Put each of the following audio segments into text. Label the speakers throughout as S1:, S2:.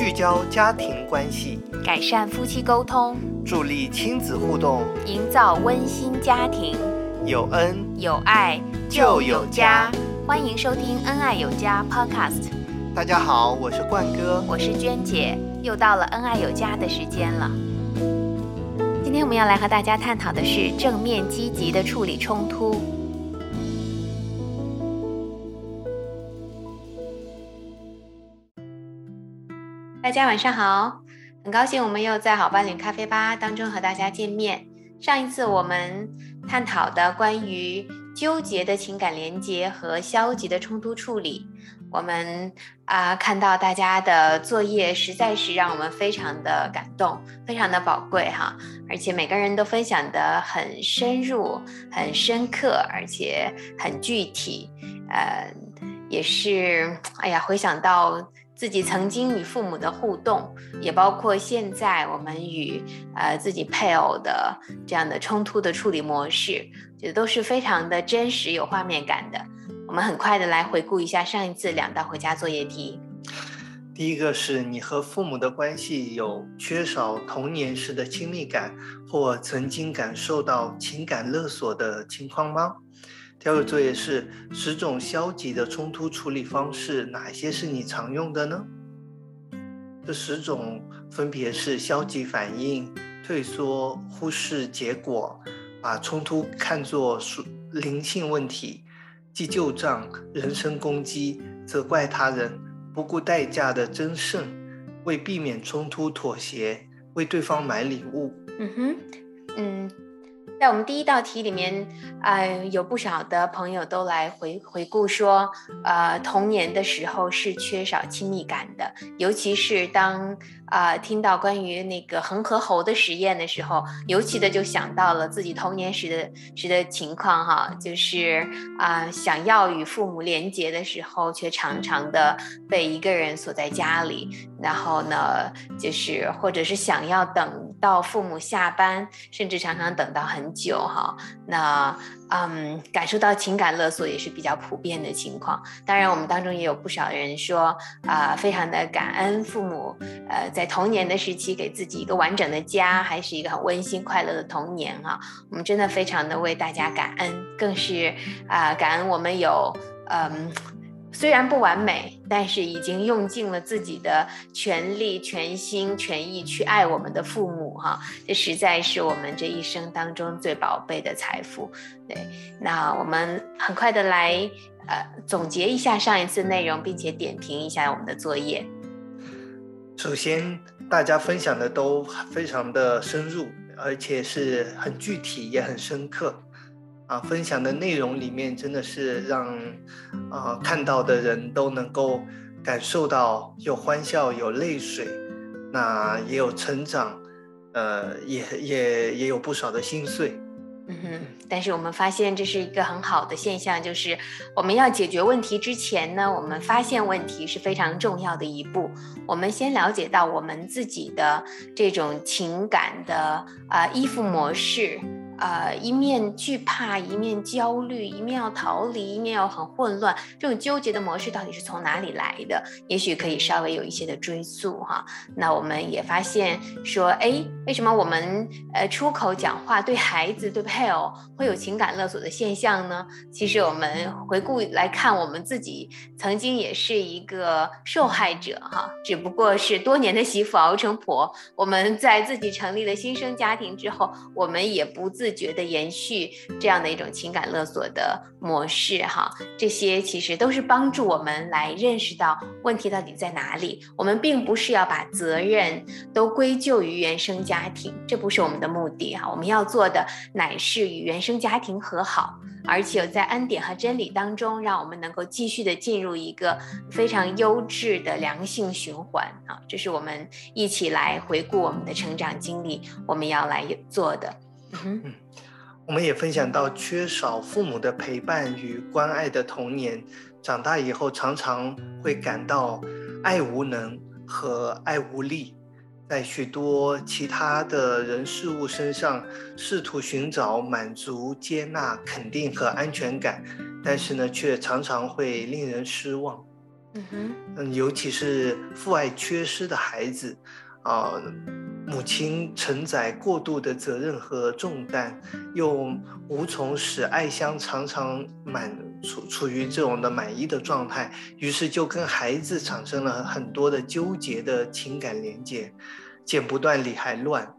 S1: 聚焦家庭关系，
S2: 改善夫妻沟通，
S1: 助力亲子互动，
S2: 营造温馨家庭。
S1: 有恩
S2: 有爱就有家。欢迎收听《恩爱有家》Podcast。
S1: 大家好，我是冠哥，
S2: 我是娟姐，又到了恩爱有家的时间了。今天我们要来和大家探讨的是正面积极的处理冲突。大家晚上好，很高兴我们又在好伴侣咖啡吧当中和大家见面。上一次我们探讨的关于纠结的情感连接和消极的冲突处理，我们啊看到大家的作业实在是让我们非常的感动，非常的宝贵哈，而且每个人都分享的很深入、很深刻，而且很具体，呃，也是哎呀，回想到。自己曾经与父母的互动，也包括现在我们与呃自己配偶的这样的冲突的处理模式，觉得都是非常的真实、有画面感的。我们很快的来回顾一下上一次两道回家作业题。
S1: 第一个是你和父母的关系有缺少童年时的亲密感，或曾经感受到情感勒索的情况吗？第二个作业是十种消极的冲突处理方式，哪些是你常用的呢？这十种分别是消极反应、退缩、忽视结果、把冲突看作属灵性问题、记旧账、人身攻击、责怪他人、不顾代价的争胜、为避免冲突妥协、为对方买礼物。
S2: 嗯哼，嗯。在我们第一道题里面，呃，有不少的朋友都来回回顾说，呃，童年的时候是缺少亲密感的，尤其是当。啊，听到关于那个恒河猴的实验的时候，尤其的就想到了自己童年时的时的情况哈，就是啊，想要与父母连结的时候，却常常的被一个人锁在家里，然后呢，就是或者是想要等到父母下班，甚至常常等到很久哈，那。嗯，感受到情感勒索也是比较普遍的情况。当然，我们当中也有不少人说，啊，非常的感恩父母，呃，在童年的时期给自己一个完整的家，还是一个很温馨快乐的童年哈。我们真的非常的为大家感恩，更是啊，感恩我们有嗯。虽然不完美，但是已经用尽了自己的全力、全心全意去爱我们的父母，哈，这实在是我们这一生当中最宝贝的财富。对，那我们很快的来呃总结一下上一次内容，并且点评一下我们的作业。
S1: 首先，大家分享的都非常的深入，而且是很具体，也很深刻。啊，分享的内容里面真的是让，啊看到的人都能够感受到有欢笑，有泪水，那也有成长，呃，也也也有不少的心碎。
S2: 嗯哼，但是我们发现这是一个很好的现象，就是我们要解决问题之前呢，我们发现问题是非常重要的一步。我们先了解到我们自己的这种情感的啊依附模式。呃，一面惧怕，一面焦虑，一面要逃离，一面要很混乱，这种纠结的模式到底是从哪里来的？也许可以稍微有一些的追溯哈。那我们也发现说，哎，为什么我们呃出口讲话对孩子、对配偶会有情感勒索的现象呢？其实我们回顾来看，我们自己曾经也是一个受害者哈，只不过是多年的媳妇熬成婆。我们在自己成立了新生家庭之后，我们也不自觉的延续这样的一种情感勒索的模式，哈，这些其实都是帮助我们来认识到问题到底在哪里。我们并不是要把责任都归咎于原生家庭，这不是我们的目的，哈。我们要做的乃是与原生家庭和好，而且在恩典和真理当中，让我们能够继续的进入一个非常优质的良性循环，啊，这是我们一起来回顾我们的成长经历，我们要来做的。
S1: 嗯，我们也分享到，缺少父母的陪伴与关爱的童年，长大以后常常会感到爱无能和爱无力，在许多其他的人事物身上试图寻找满足、接纳、肯定和安全感，但是呢，却常常会令人失望。嗯哼，嗯，尤其是父爱缺失的孩子，啊，母亲承载过度的责任和重担，又无从使爱香常常满处处于这种的满意的状态，于是就跟孩子产生了很多的纠结的情感连接，剪不断理还乱，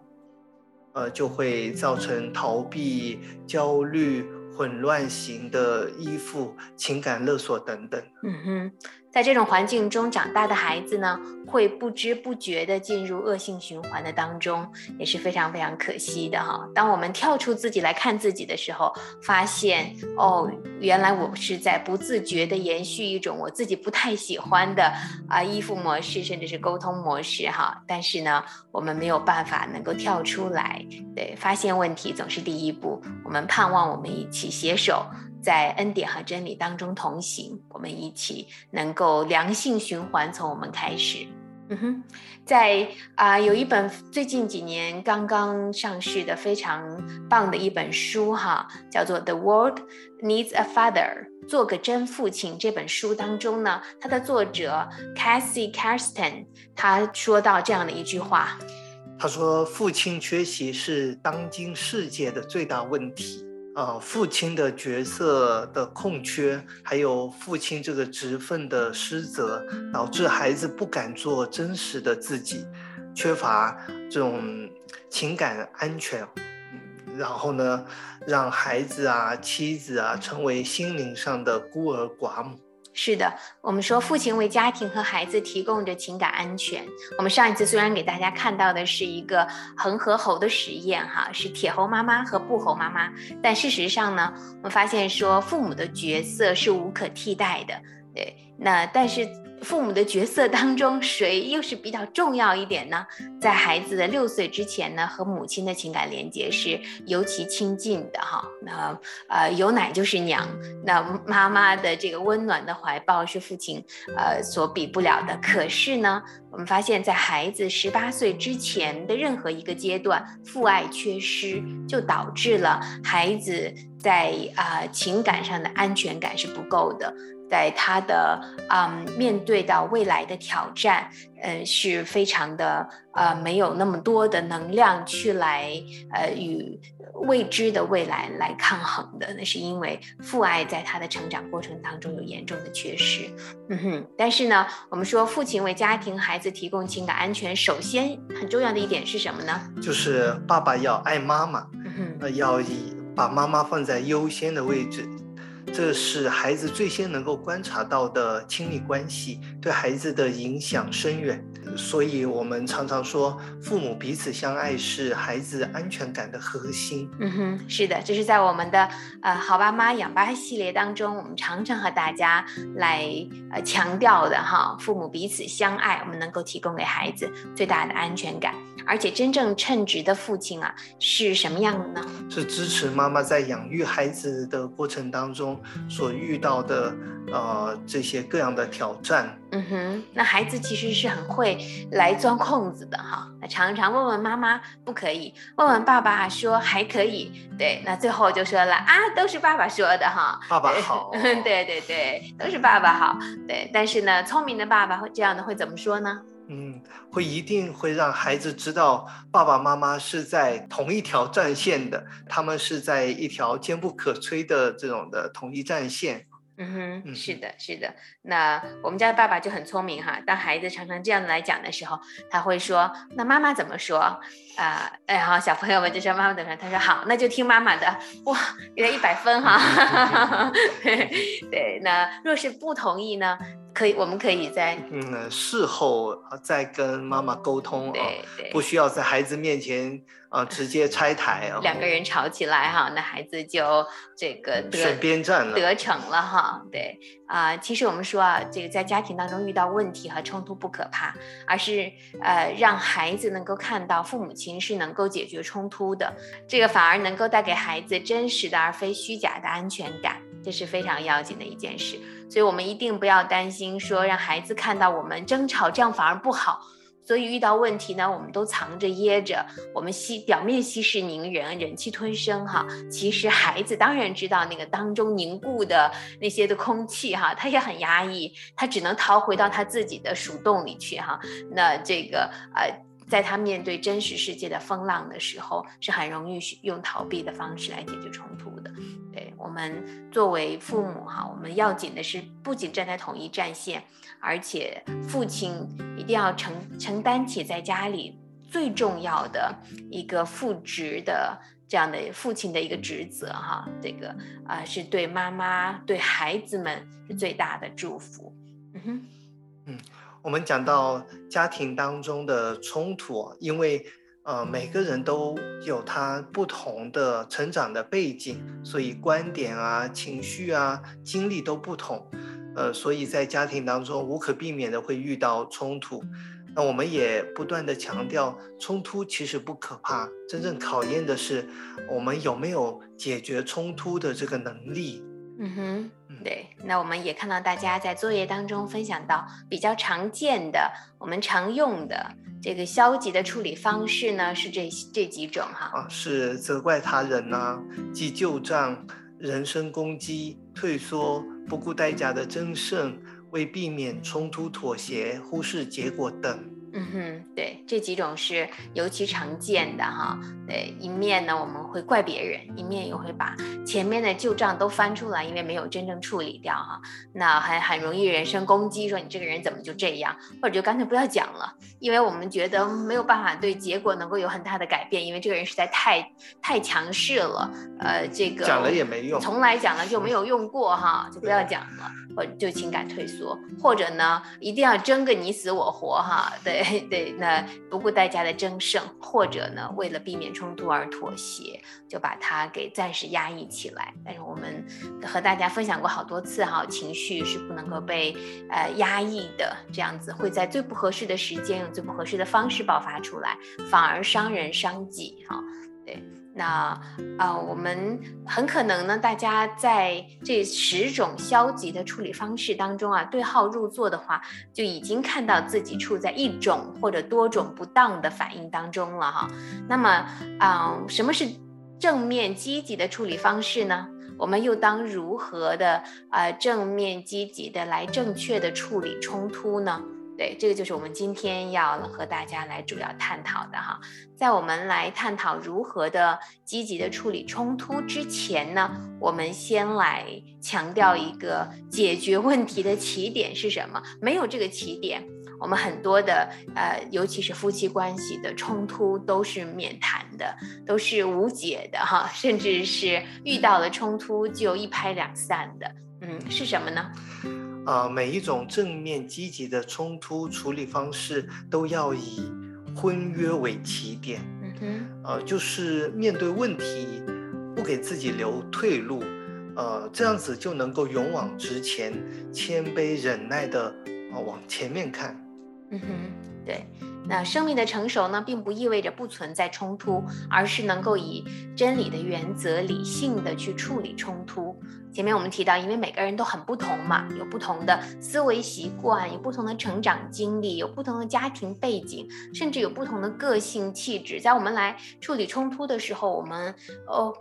S1: 呃，就会造成逃避、焦虑、混乱型的依附、情感勒索等等。
S2: 嗯哼。在这种环境中长大的孩子呢，会不知不觉地进入恶性循环的当中，也是非常非常可惜的哈。当我们跳出自己来看自己的时候，发现哦，原来我是在不自觉地延续一种我自己不太喜欢的啊依附模式，甚至是沟通模式哈。但是呢，我们没有办法能够跳出来，对，发现问题总是第一步。我们盼望我们一起携手。在恩典和真理当中同行，我们一起能够良性循环从我们开始。嗯哼，在啊有一本最近几年刚刚上市的非常棒的一本书哈，叫做《The World Needs a Father》，做个真父亲。这本书当中呢，它的作者 Cassie Karsten 他说到这样的一句话，
S1: 他说：“父亲缺席是当今世界的最大问题。”呃，父亲的角色的空缺，还有父亲这个职分的失责，导致孩子不敢做真实的自己，缺乏这种情感安全，然后呢，让孩子啊、妻子啊成为心灵上的孤儿寡母。
S2: 是的，我们说父亲为家庭和孩子提供着情感安全。我们上一次虽然给大家看到的是一个恒河猴的实验，哈，是铁猴妈妈和布猴妈妈，但事实上呢，我们发现说父母的角色是无可替代的。对，那但是。父母的角色当中，谁又是比较重要一点呢？在孩子的六岁之前呢，和母亲的情感连接是尤其亲近的哈。那呃，有奶就是娘，那妈妈的这个温暖的怀抱是父亲呃所比不了的。可是呢，我们发现，在孩子十八岁之前的任何一个阶段，父爱缺失，就导致了孩子在啊情感上的安全感是不够的。在他的嗯面对到未来的挑战，呃是非常的呃没有那么多的能量去来呃与未知的未来来抗衡的，那是因为父爱在他的成长过程当中有严重的缺失。嗯哼，但是呢，我们说父亲为家庭孩子提供情感安全，首先很重要的一点是什么呢？
S1: 就是爸爸要爱妈妈，呃要以把妈妈放在优先的位置。这是孩子最先能够观察到的亲密关系，对孩子的影响深远。所以，我们常常说，父母彼此相爱是孩子安全感的核心。
S2: 嗯哼，是的，这是在我们的呃好爸妈养爸系列当中，我们常常和大家来呃强调的哈，父母彼此相爱，我们能够提供给孩子最大的安全感。而且，真正称职的父亲啊，是什么样的呢？
S1: 是支持妈妈在养育孩子的过程当中所遇到的呃这些各样的挑战。
S2: 嗯哼，那孩子其实是很会来钻空子的哈。那常常问问妈妈不可以，问问爸爸说还可以。对，那最后就说了啊，都是爸爸说的哈。
S1: 爸爸好。
S2: 对对对，都是爸爸好。对，但是呢，聪明的爸爸会这样的会怎么说呢？
S1: 嗯，会一定会让孩子知道爸爸妈妈是在同一条战线的，他们是在一条坚不可摧的这种的统一战线。
S2: 嗯哼，是的，是的。那我们家的爸爸就很聪明哈，当孩子常常这样来讲的时候，他会说：“那妈妈怎么说？”啊，然后小朋友们就说：“妈妈怎么说？”他说：“好，那就听妈妈的。”哇，给他一百分哈。对，那若是不同意呢？可以，我们可以在
S1: 嗯事后再跟妈妈沟通，
S2: 对对，
S1: 不需要在孩子面前啊直接拆台啊。
S2: 两个人吵起来哈，那孩子就这个
S1: 选边站了，
S2: 得逞了哈。对啊，其实我们说啊，这个在家庭当中遇到问题和冲突不可怕，而是呃让孩子能够看到父母亲是能够解决冲突的，这个反而能够带给孩子真实的而非虚假的安全感，这是非常要紧的一件事。所以我们一定不要担心说让孩子看到我们争吵，这样反而不好。所以遇到问题呢，我们都藏着掖着，我们息表面息事宁人，忍气吞声哈。其实孩子当然知道那个当中凝固的那些的空气哈，他也很压抑，他只能逃回到他自己的鼠洞里去哈。那这个呃。在他面对真实世界的风浪的时候，是很容易用逃避的方式来解决冲突的。对我们作为父母哈，我们要紧的是不仅站在统一战线，而且父亲一定要承承担起在家里最重要的一个父职的这样的父亲的一个职责哈。这个啊，是对妈妈对孩子们是最大的祝福。嗯哼，
S1: 嗯。我们讲到家庭当中的冲突，因为呃每个人都有他不同的成长的背景，所以观点啊、情绪啊、经历都不同，呃，所以在家庭当中无可避免的会遇到冲突。那我们也不断的强调，冲突其实不可怕，真正考验的是我们有没有解决冲突的这个能力。
S2: 嗯哼。对，那我们也看到大家在作业当中分享到比较常见的、我们常用的这个消极的处理方式呢，是这这几种哈
S1: 啊，是责怪他人呐，记旧账、人身攻击、退缩、不顾代价的争胜、为避免冲突妥协、忽视结果等。
S2: 嗯哼，对，这几种是尤其常见的哈。对，一面呢我们会怪别人，一面又会把前面的旧账都翻出来，因为没有真正处理掉哈。那还很容易人身攻击，说你这个人怎么就这样，或者就干脆不要讲了，因为我们觉得没有办法对结果能够有很大的改变，因为这个人实在太太强势了。呃，这个
S1: 讲了也没用，
S2: 从来讲了就没有用过哈，就不要讲了。或者就情感退缩，或者呢，一定要争个你死我活哈，对 对，那不顾代价的争胜，或者呢，为了避免冲突而妥协，就把它给暂时压抑起来。但是我们和大家分享过好多次哈，情绪是不能够被呃压抑的，这样子会在最不合适的时间用最不合适的方式爆发出来，反而伤人伤己哈，对。那啊，我们很可能呢，大家在这十种消极的处理方式当中啊，对号入座的话，就已经看到自己处在一种或者多种不当的反应当中了哈。那么啊，什么是正面积极的处理方式呢？我们又当如何的啊正面积极的来正确的处理冲突呢？对，这个就是我们今天要和大家来主要探讨的哈。在我们来探讨如何的积极的处理冲突之前呢，我们先来强调一个解决问题的起点是什么？没有这个起点，我们很多的呃，尤其是夫妻关系的冲突都是免谈的，都是无解的哈，甚至是遇到了冲突就一拍两散的。嗯，是什么呢？
S1: 啊，每一种正面积极的冲突处理方式都要以婚约为起点。嗯哼，呃，就是面对问题，不给自己留退路，呃，这样子就能够勇往直前，谦卑忍耐的啊往前面看。
S2: 嗯哼，对。那生命的成熟呢，并不意味着不存在冲突，而是能够以真理的原则、理性的去处理冲突。前面我们提到，因为每个人都很不同嘛，有不同的思维习惯，有不同的成长经历，有不同的家庭背景，甚至有不同的个性气质。在我们来处理冲突的时候，我们哦。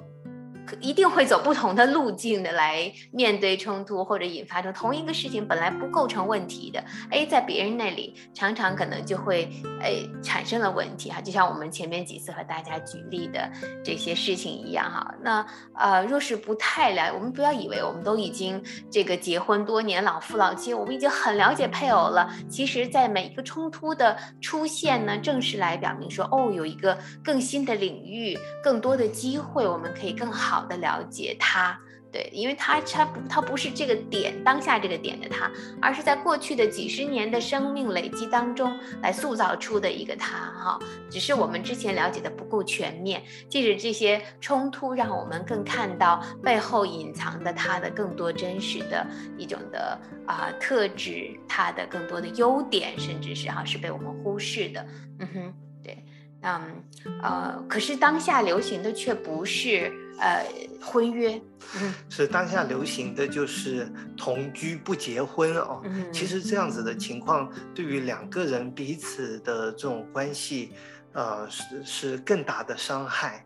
S2: 一定会走不同的路径的来面对冲突或者引发出同一个事情本来不构成问题的，哎，在别人那里常常可能就会哎产生了问题哈，就像我们前面几次和大家举例的这些事情一样哈。那呃，若是不太了，我们不要以为我们都已经这个结婚多年老夫老妻，我们已经很了解配偶了。其实，在每一个冲突的出现呢，正是来表明说哦，有一个更新的领域，更多的机会，我们可以更好。好的了解他，对，因为他他不他不是这个点当下这个点的他，而是在过去的几十年的生命累积当中来塑造出的一个他哈。只是我们之前了解的不够全面，借着这些冲突，让我们更看到背后隐藏的他的更多真实的一种的啊特质，他的更多的优点，甚至是哈是被我们忽视的。嗯哼，对。嗯呃，可是当下流行的却不是呃婚约，嗯。
S1: 是当下流行的就是同居不结婚哦。
S2: 嗯，
S1: 其实这样子的情况，对于两个人彼此的这种关系，呃，是是更大的伤害，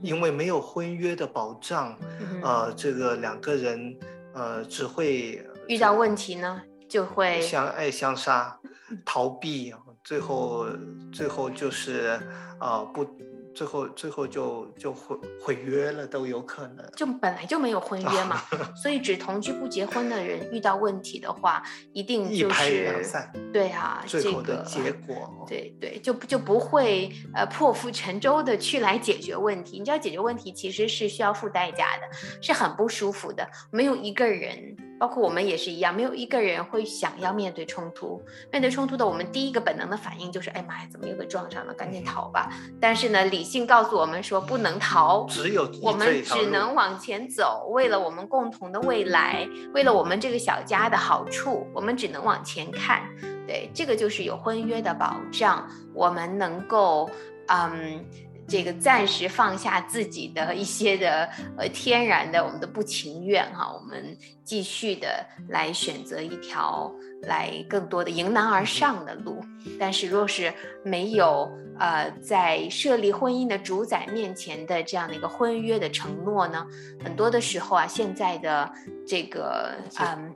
S1: 因为没有婚约的保障，
S2: 嗯
S1: 呃，这个两个人呃只会
S2: 遇到问题呢就会
S1: 相爱相杀，逃避，最后最后就是啊、不，最后最后就就毁毁约了都有可能。
S2: 就本来就没有婚约嘛，所以只同居不结婚的人遇到问题的话，一定就
S1: 一拍两
S2: 是
S1: 散，
S2: 对啊，这
S1: 最后的
S2: 个
S1: 结果，
S2: 对对，就不就不会呃破釜沉舟的去来解决问题。你知道解决问题其实是需要付代价的，是很不舒服的。没有一个人，包括我们也是一样，没有一个人会想要面对冲突。面对冲突的，我们第一个本能的反应就是，哎妈呀，怎么又给撞上了？赶紧逃吧！但是呢，理性告诉我们说不能逃，
S1: 只有
S2: 我们只能往前走，为了我们共同的未来，为了我们这个小家的好处，我们只能往前看。对，这个就是有婚约的保障，我们能够，嗯，这个暂时放下自己的一些的呃天然的我们的不情愿哈，我们继续的来选择一条来更多的迎难而上的路。但是若是没有呃在设立婚姻的主宰面前的这样的一个婚约的承诺呢，很多的时候啊，现在的这个嗯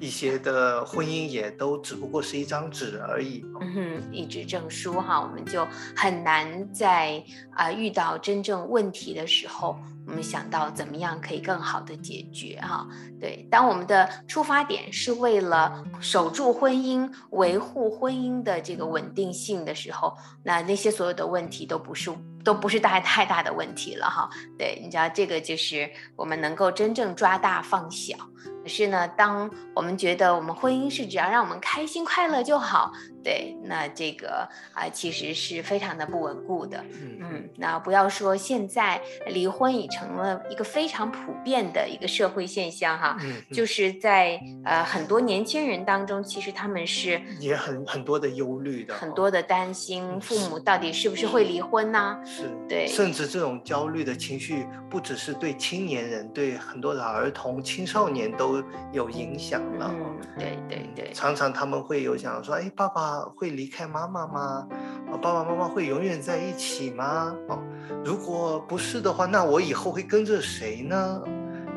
S1: 一些的婚姻也都只不过是一张纸而已。
S2: 嗯哼，一纸证书哈，我们就很难在啊、遇到真正问题的时候，我们想到怎么样可以更好的解决哈。对，当我们的出发点是为了守住婚姻、维护婚姻的这个稳定性的时候，那那些所有的问题都不是都不是大太大的问题了哈。对，你知道这个就是我们能够真正抓大放小。可是呢，当我们觉得我们婚姻是只要让我们开心快乐就好，对，那这个啊、其实是非常的不稳固的。
S1: 嗯
S2: 嗯，那不要说现在离婚已成了一个非常普遍的一个社会现象哈，
S1: 嗯，嗯
S2: 就是在呃很多年轻人当中，其实他们是
S1: 也很很多的忧虑的，
S2: 很多的担心父母到底是不是会离婚呢、
S1: 是，
S2: 对
S1: 甚至这种焦虑的情绪，不只是对青年人，对很多的儿童、青少年都有影响了。
S2: 嗯，对对对，
S1: 常常他们会有想说，哎，爸爸会离开妈妈吗？啊，爸爸妈妈会永远在一起吗？哦，如果不是的话，那我以后会跟着谁呢？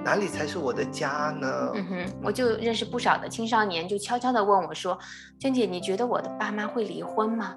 S1: 哪里才是我的家呢？
S2: 嗯哼，我就认识不少的青少年，就悄悄地问我说：“娟姐，你觉得我的爸妈会离婚吗？”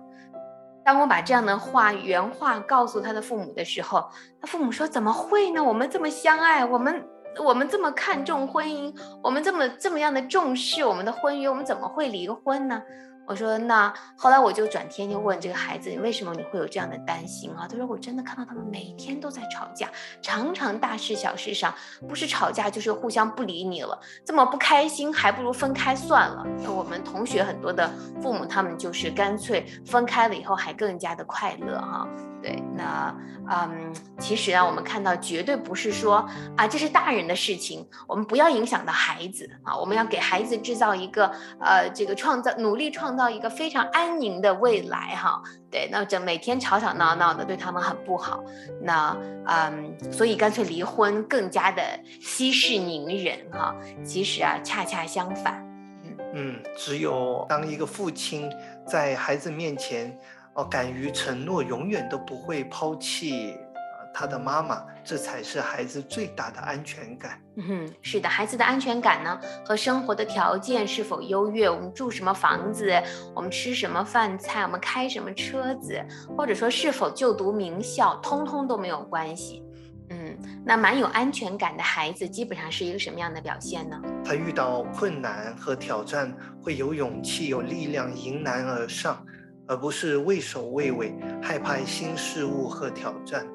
S2: 当我把这样的话原话告诉他的父母的时候，他父母说：“怎么会呢？我们这么相爱，我们我们这么看重婚姻，我们这么这么样的重视我们的婚约，我们怎么会离婚呢？”我说那后来我就转天就问这个孩子，为什么你会有这样的担心啊？他说我真的看到他们每天都在吵架，常常大事小事上不是吵架就是互相不理你了，这么不开心，还不如分开算了。我们同学很多的父母，他们就是干脆分开了以后还更加的快乐哈。对，那嗯，其实啊，我们看到绝对不是说啊，这是大人的事情，我们不要影响到孩子啊，我们要给孩子制造一个呃，这个创造努力创造一个非常安宁的未来哈。对，那这每天吵吵闹闹的，对他们很不好。那嗯，所以干脆离婚更加的息事宁人哈。其实啊，恰恰相反。
S1: 嗯，只有当一个父亲在孩子面前，哦，敢于承诺永远都不会抛弃他的妈妈，这才是孩子最大的安全感。
S2: 嗯哼，是的，孩子的安全感呢，和生活的条件是否优越，我们住什么房子，我们吃什么饭菜，我们开什么车子，或者说是否就读名校，通通都没有关系。嗯，那蛮有安全感的孩子，基本上是一个什么样的表现呢？
S1: 他遇到困难和挑战，会有勇气、有力量迎难而上，而不是畏首畏尾，害怕新事物和挑战，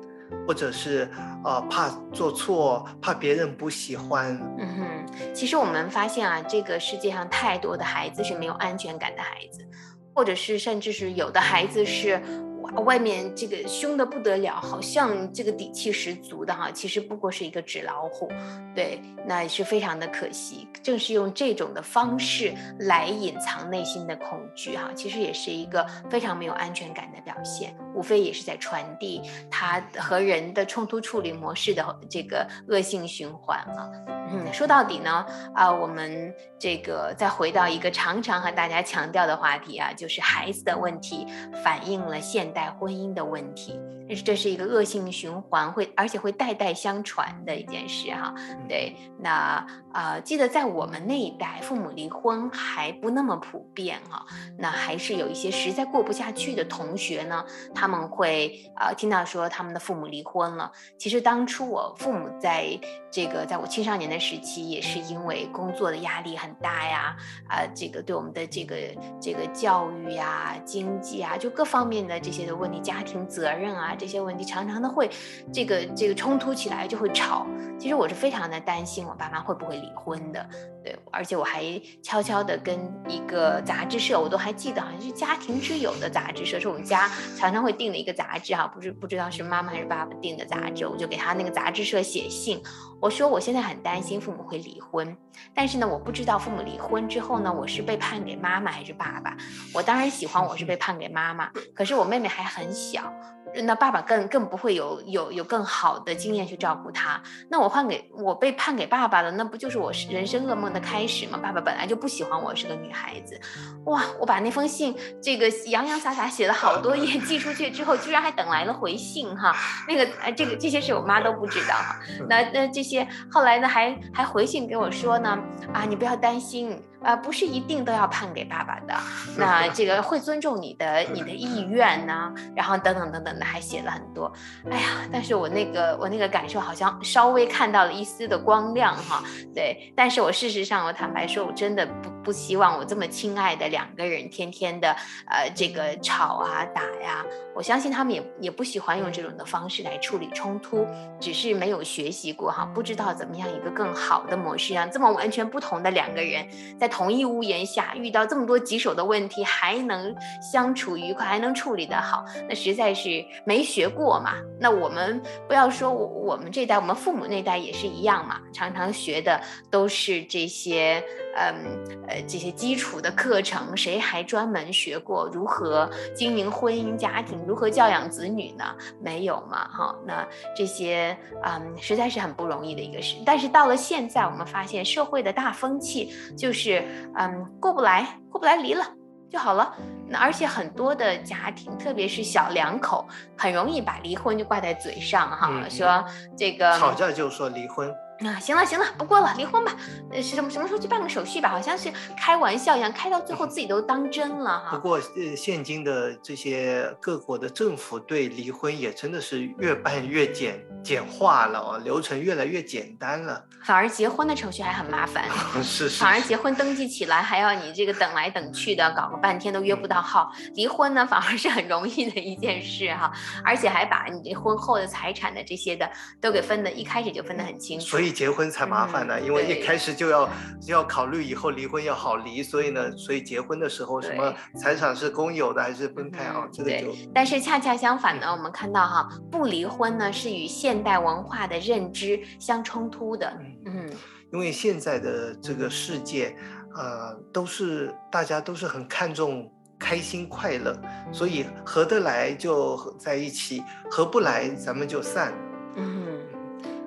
S1: 或者是、呃怕做错，怕别人不喜欢。
S2: 嗯哼，其实我们发现啊，这个世界上太多的孩子是没有安全感的孩子，或者是甚至是有的孩子是哇，外面这个凶的不得了，好像这个底气十足的哈，其实不过是一个纸老虎，对，那也是非常的可惜。正是用这种的方式来隐藏内心的恐惧哈，其实也是一个非常没有安全感的表现，无非也是在传递他和人的冲突处理模式的这个恶性循环啊。嗯，说到底呢，啊，我们这个再回到一个常常和大家强调的话题啊，就是孩子的问题反映了现待婚姻的问题，这是这是一个恶性循环，会而且会代代相传的一件事哈。对，那啊，记得在我们那一代，父母离婚还不那么普遍哈，那还是有一些实在过不下去的同学呢，他们会啊听到说他们的父母离婚了。其实当初我父母在这个在我青少年的时期，也是因为工作的压力很大呀，啊，这个对我们的这个这个教育呀、经济啊，就各方面的这些的问题、家庭责任啊这些问题，常常的会这个这个冲突起来就会吵。其实我是非常的担心我爸妈会不会离婚的，对，而且我还悄悄的跟一个杂志社，我都还记得好像是家庭之友的杂志社，是我们家常常会订的一个杂志哈，不是不知道是妈妈还是爸爸订的杂志，我就给他那个杂志社写信。我说我现在很担心父母会离婚，但是呢，我不知道父母离婚之后呢，我是被判给妈妈还是爸爸。我当然喜欢我是被判给妈妈，可是我妹妹还很小。那爸爸更更不会有有有更好的经验去照顾他。那我换给我被判给爸爸了，那不就是我人生噩梦的开始吗？爸爸本来就不喜欢我是个女孩子，哇！我把那封信这个洋洋洒洒写了好多页寄出去之后，居然还等来了回信哈。那个呃，这个这些事我妈都不知道哈。那那这些后来呢，还还回信给我说呢，啊，你不要担心。啊，不是一定都要判给爸爸的，那这个会尊重你的你的意愿呢，然后等等等等的，还写了很多。哎呀，但是我那个我那个感受好像稍微看到了一丝的光亮哈，对。但是我事实上我坦白说，我真的不不希望我这么亲爱的两个人天天的呃这个吵啊打呀。我相信他们也也不喜欢用这种的方式来处理冲突，只是没有学习过哈，不知道怎么样一个更好的模式，让这么完全不同的两个人在。同一屋檐下遇到这么多棘手的问题，还能相处愉快，还能处理得好，那实在是没学过嘛。那我们不要说我我们这代，我们父母那代也是一样嘛，常常学的都是这些，嗯呃这些基础的课程，谁还专门学过如何经营婚姻家庭，如何教养子女呢？没有嘛，哈。那这些嗯，实在是很不容易的一个事。但是到了现在，我们发现社会的大风气就是。嗯，过不来，过不来，离了就好了。那而且很多的家庭，特别是小两口，很容易把离婚就挂在嘴上哈，说这个
S1: 吵架就说离婚。
S2: 啊，行了行了，不过了，离婚吧。呃，什么什么时候去办个手续吧？好像是开玩笑一样，开到最后自己都当真了哈。
S1: 不过，呃，现今的这些各国的政府对离婚也真的是越办越简简化了哦，流程越来越简单了。
S2: 反而结婚的程序还很麻烦，
S1: 是是。
S2: 反而结婚登记起来还要你这个等来等去的，搞个半天都约不到号。离婚呢，反而是很容易的一件事哈，而且还把你这婚后的财产的这些的都给分的，一开始就分得很清楚。
S1: 所以。结婚才麻烦呢，因为一开始就要就要考虑以后离婚要好离，所以呢，所以结婚的时候什么财产是公有的还是分开啊？这个就。
S2: 但是恰恰相反呢，我们看到哈，不离婚呢是与现代文化的认知相冲突的。
S1: 嗯，因为现在的这个世界，呃，都是大家都是很看重开心快乐，所以合得来就在一起，合不来咱们就散。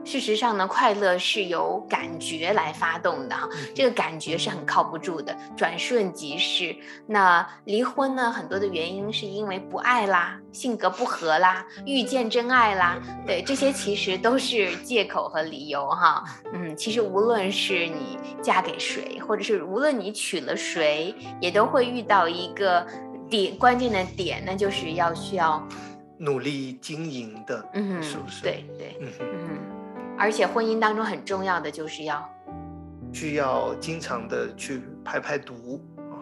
S2: 事实上呢，快乐是由感觉来发动的哈，这个感觉是很靠不住的，转瞬即逝。那离婚呢，很多的原因是因为不爱啦，性格不合啦，遇见真爱啦，对，这些其实都是借口和理由哈。嗯，其实无论是你嫁给谁，或者是无论你娶了谁，也都会遇到一个点关键的点，那就是要需要
S1: 努力经营的，嗯，是不是？
S2: 对对，嗯嗯。而且婚姻当中很重要的就是要
S1: 需要经常的去排排毒啊，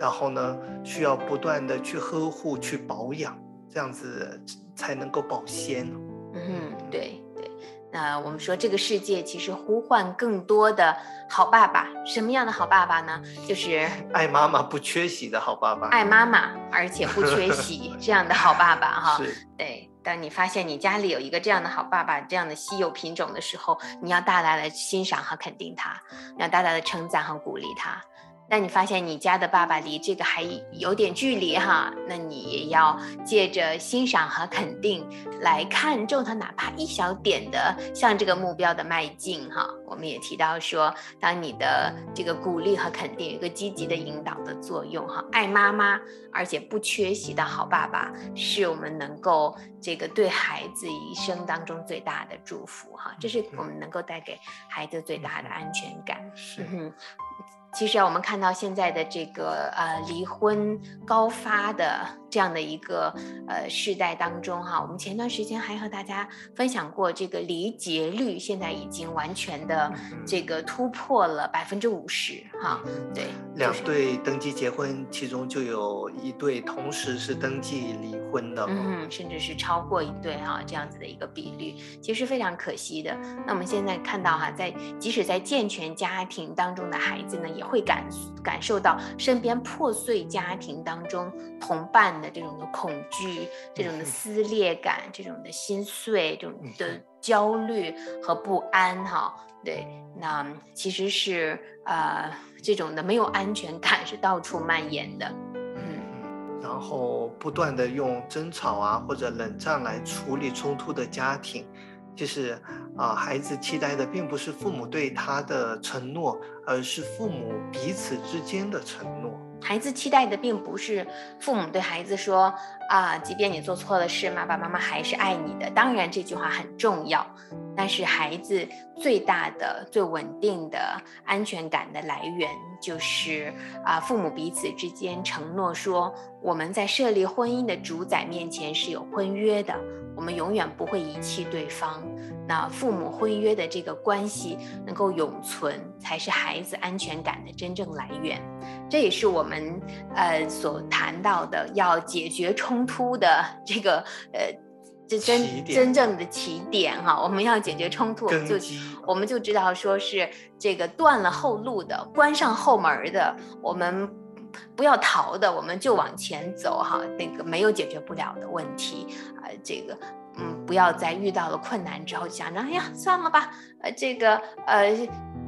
S1: 然后呢，需要不断的去呵护、去保养，这样子才能够保鲜。
S2: 嗯，对对。那我们说这个世界其实呼唤更多的好爸爸，什么样的好爸爸呢？就是
S1: 爱妈妈不缺席的好爸爸，
S2: 爱妈妈而且不缺席 这样的好爸爸哈。
S1: 是，
S2: 对。当你发现你家里有一个这样的好爸爸，这样的稀有品种的时候，你要大大的欣赏和肯定他，要大大的称赞和鼓励他。那你发现你家的爸爸离这个还有点距离哈，那你也要借着欣赏和肯定来看重他，哪怕一小点的向这个目标的迈进哈。我们也提到说，当你的这个鼓励和肯定有一个积极的引导的作用哈，爱妈妈而且不缺席的好爸爸，是我们能够这个对孩子一生当中最大的祝福哈，这是我们能够带给孩子最大的安全感。
S1: 是。
S2: 其实啊，我们看到现在的这个呃离婚高发的这样的一个呃时代当中哈，我们前段时间还和大家分享过，这个离结率现在已经完全的这个突破了百分之五十哈。对，
S1: 两对登记结婚，其中就有一对同时是登记离婚的，
S2: 嗯，甚至是超过一对哈这样子的一个比率，其实非常可惜的。那我们现在看到哈，在即使在健全家庭当中的孩子呢。也会感感受到身边破碎家庭当中同伴的这种的恐惧、这种的撕裂感、这种的心碎、这种的焦虑和不安，哈，对，那其实是呃这种的没有安全感是到处蔓延的，
S1: 嗯，然后不断的用争吵啊或者冷战来处理冲突的家庭。就是啊，孩子期待的并不是父母对他的承诺，而是父母彼此之间的承诺。
S2: 孩子期待的并不是父母对孩子说啊，即便你做错了事，爸爸妈妈还是爱你的。当然这句话很重要，但是孩子最大的、最稳定的安全感的来源，就是啊，父母彼此之间承诺说，我们在设立婚姻的主宰面前是有婚约的。我们永远不会遗弃对方。那父母婚约的这个关系能够永存，才是孩子安全感的真正来源。这也是我们呃所谈到的要解决冲突的 这个呃这真真正的起点哈。我们要解决冲突，就我们就知道说是这个断了后路的，关上后门的，我们不要逃的，我们就往前走哈。那个没有解决不了的问题啊，这个。嗯，不要在遇到了困难之后想着，哎呀，算了吧，呃，这个，呃，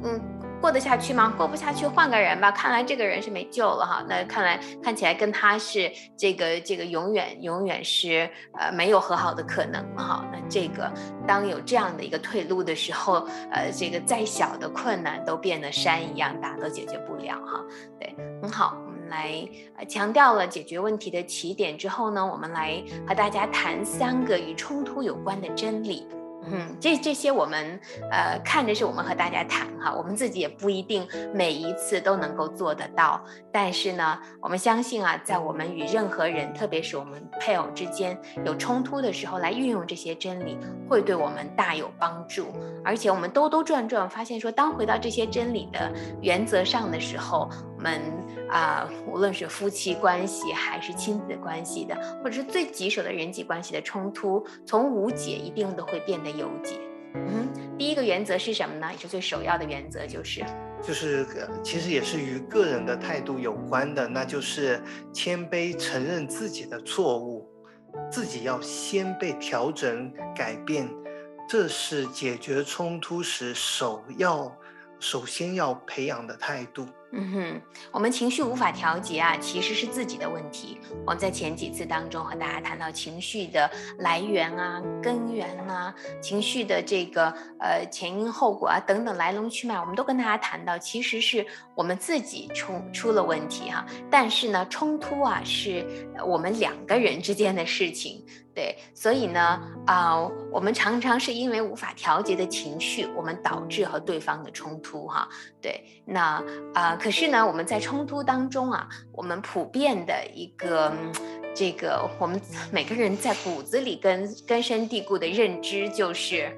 S2: 嗯，过得下去吗？过不下去，换个人吧。看来这个人是没救了哈。那看来看起来跟他是这个这个永远永远是呃没有和好的可能了哈。那这个当有这样的一个退路的时候，呃，这个再小的困难都变得山一样大，都解决不了哈。对，很好。来，呃，强调了解决问题的起点之后呢，我们来和大家谈三个与冲突有关的真理。嗯，这这些我们呃看着是我们和大家谈哈，我们自己也不一定每一次都能够做得到，但是呢，我们相信啊，在我们与任何人，特别是我们配偶之间有冲突的时候，来运用这些真理，会对我们大有帮助。而且我们兜兜转转发现说，当回到这些真理的原则上的时候，们啊，无论是夫妻关系还是亲子关系的，或者是最棘手的人际关系的冲突，从无解一定都会变得。有解，嗯，第一个原则是什么呢？也是最首要的原则，就是，
S1: 就是其实也是与个人的态度有关的，那就是谦卑承认自己的错误，自己要先被调整改变，这是解决冲突时首要、首先要培养的态度。
S2: 嗯哼，我们情绪无法调节啊，其实是自己的问题。我们在前几次当中和大家谈到情绪的来源啊、根源啊、情绪的这个呃前因后果啊等等来龙去脉，我们都跟大家谈到，其实是我们自己出出了问题哈。但是呢，冲突啊是我们两个人之间的事情。对，所以呢，啊，我们常常是因为无法调节的情绪，我们导致和对方的冲突，哈，对，那啊，可是呢，我们在冲突当中啊，我们普遍的一个这个，我们 每个人在骨子里根根深蒂固的认知就是，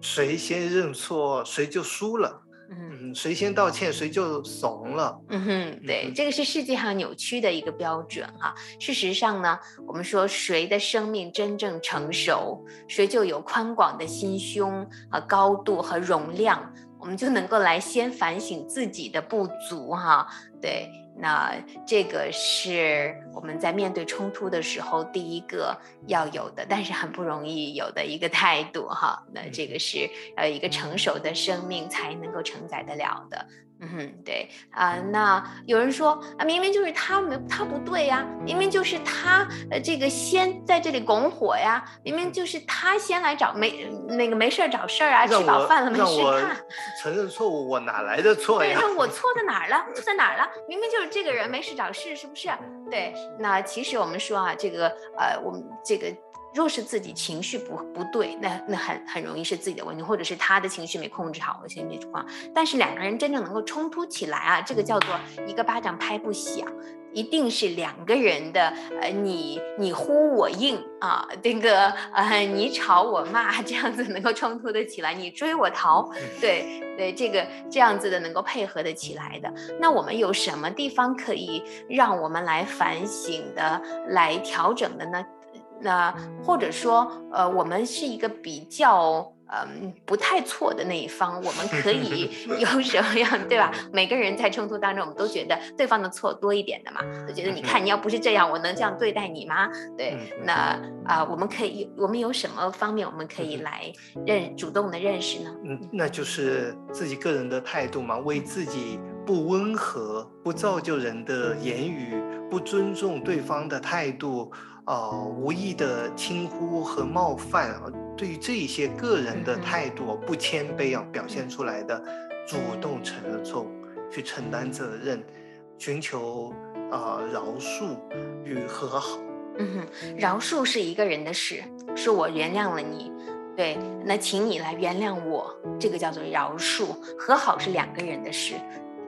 S1: 谁先认错谁就输了。嗯，谁先道歉谁就怂了。
S2: 嗯哼，对，这个是世界上扭曲的一个标准哈。事实上呢，我们说谁的生命真正成熟，谁就有宽广的心胸和高度和容量，我们就能够来先反省自己的不足哈。对。那这个是我们在面对冲突的时候第一个要有的，但是很不容易有的一个态度哈。那这个是呃一个成熟的生命才能够承载得了的。嗯哼，对啊，那有人说啊，明明就是他没他不对呀，明明就是他呃这个先在这里拱火呀，明明就是他先来找没那个没事儿找事儿啊，吃饱饭了没事干，
S1: 承认错误，我哪来的错呀？
S2: 对，那我 错在哪儿了？错在哪儿了？明明就是这个人没事找事，是不是？对，那其实我们说啊，这个呃，我们这个。若是自己情绪不不对，那那很很容易是自己的问题，或者是他的情绪没控制好的心理状况。但是两个人真正能够冲突起来啊，这个叫做一个巴掌拍不响，一定是两个人的呃你你呼我应啊，这个呃你吵我骂这样子能够冲突的起来，你追我逃，对对，这个这样子的能够配合的起来的。那我们有什么地方可以让我们来反省的、来调整的呢？那或者说，呃，我们是一个比较，嗯，不太错的那一方，我们可以 有什么样，对吧？每个人在冲突当中，我们都觉得对方的错多一点的嘛，我觉得你看，你要不是这样，我能这样对待你吗？对，那啊，我们可以，我们有什么方面我们可以来认主动的认识呢？
S1: 嗯，那就是自己个人的态度嘛，为自己不温和、不造就人的言语、不尊重对方的态度。哦，无意的轻忽和冒犯啊，对于这一些个人的态度不谦卑啊，表现出来的，主动承认错误，去承担责任，寻求啊饶恕与和好。
S2: 嗯哼，饶恕是一个人的事，是我原谅了你，对，那请你来原谅我，这个叫做饶恕。和好是两个人的事。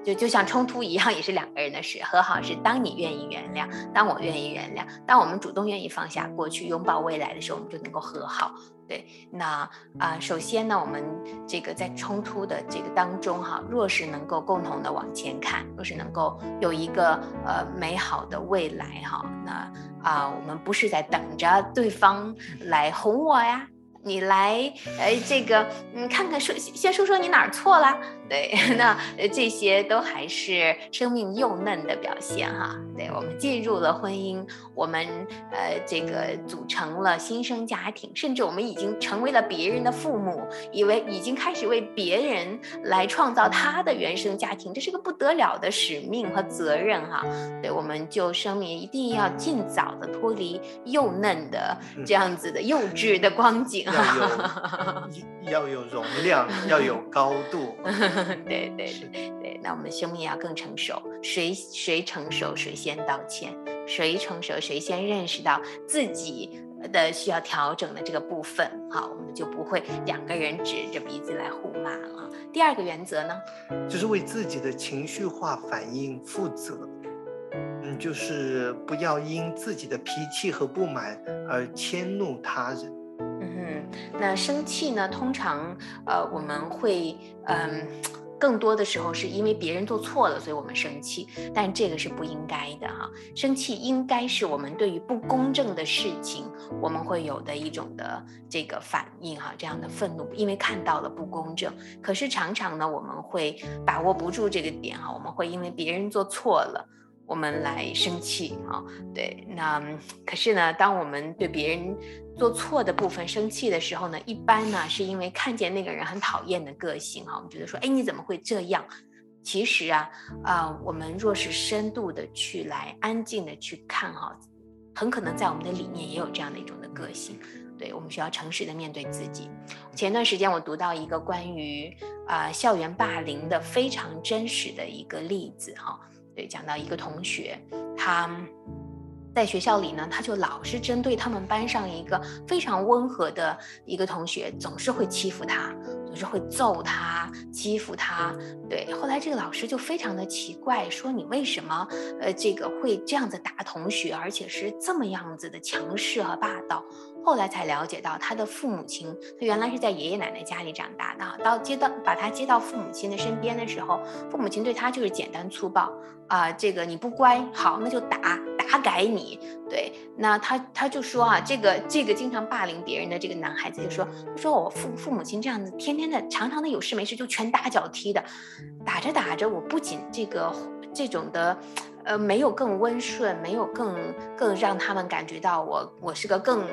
S2: 就就像冲突一样，也是两个人的事。和好是当你愿意原谅，当我愿意原谅，当我们主动愿意放下过去，拥抱未来的时候，我们就能够和好。对，那啊，首先呢，我们这个在冲突的这个当中哈，若是能够共同的往前看，若是能够有一个呃美好的未来哈，那啊，我们不是在等着对方来哄我呀。你来，呃，这个，嗯，看看说，先说说你哪儿错了？对，那这些都还是生命幼嫩的表现哈。对我们进入了婚姻，我们呃，这个组成了新生家庭，甚至我们已经成为了别人的父母，以为已经开始为别人来创造他的原生家庭，这是个不得了的使命和责任哈。对，我们就声明一定要尽早的脱离幼嫩的这样子的幼稚的光景。
S1: 要有 要有容量，要有高度。
S2: 对对对对，那我们生命要更成熟。谁谁成熟，谁先道歉；谁成熟，谁先认识到自己的需要调整的这个部分。好，我们就不会两个人指着鼻子来互骂了。第二个原则呢，
S1: 就是为自己的情绪化反应负责。嗯，就是不要因自己的脾气和不满而迁怒他人。
S2: 嗯那生气呢？通常，呃，我们会，嗯，更多的时候是因为别人做错了，所以我们生气。但这个是不应该的哈。生气应该是我们对于不公正的事情，我们会有的一种的这个反应哈，这样的愤怒，因为看到了不公正。可是常常呢，我们会把握不住这个点哈，我们会因为别人做错了。我们来生气啊，对，那可是呢，当我们对别人做错的部分生气的时候呢，一般呢是因为看见那个人很讨厌的个性哈，我们觉得说，哎，你怎么会这样？其实啊，啊，我们若是深度的去来安静的去看哈，很可能在我们的里面也有这样的一种的个性，对我们需要诚实的面对自己。前段时间我读到一个关于啊校园霸凌的非常真实的一个例子哈。对，讲到一个同学，他在学校里呢，他就老是针对他们班上一个非常温和的一个同学，总是会欺负他，总是会揍他，欺负他。对，后来这个老师就非常的奇怪，说你为什么呃这个会这样子打同学，而且是这么样子的强势和霸道？后来才了解到他的父母亲，他原来是在爷爷奶奶家里长大的，到接到把他接到父母亲的身边的时候，父母亲对他就是简单粗暴啊，这个你不乖，好那就打打改你，对，那他他就说啊，这个这个经常霸凌别人的这个男孩子就说，说我父父母亲这样子，天天的常常的有事没事就拳打脚踢的，打着打着，我不仅这个这种的。呃，没有更温顺，没有更更让他们感觉到我我是个更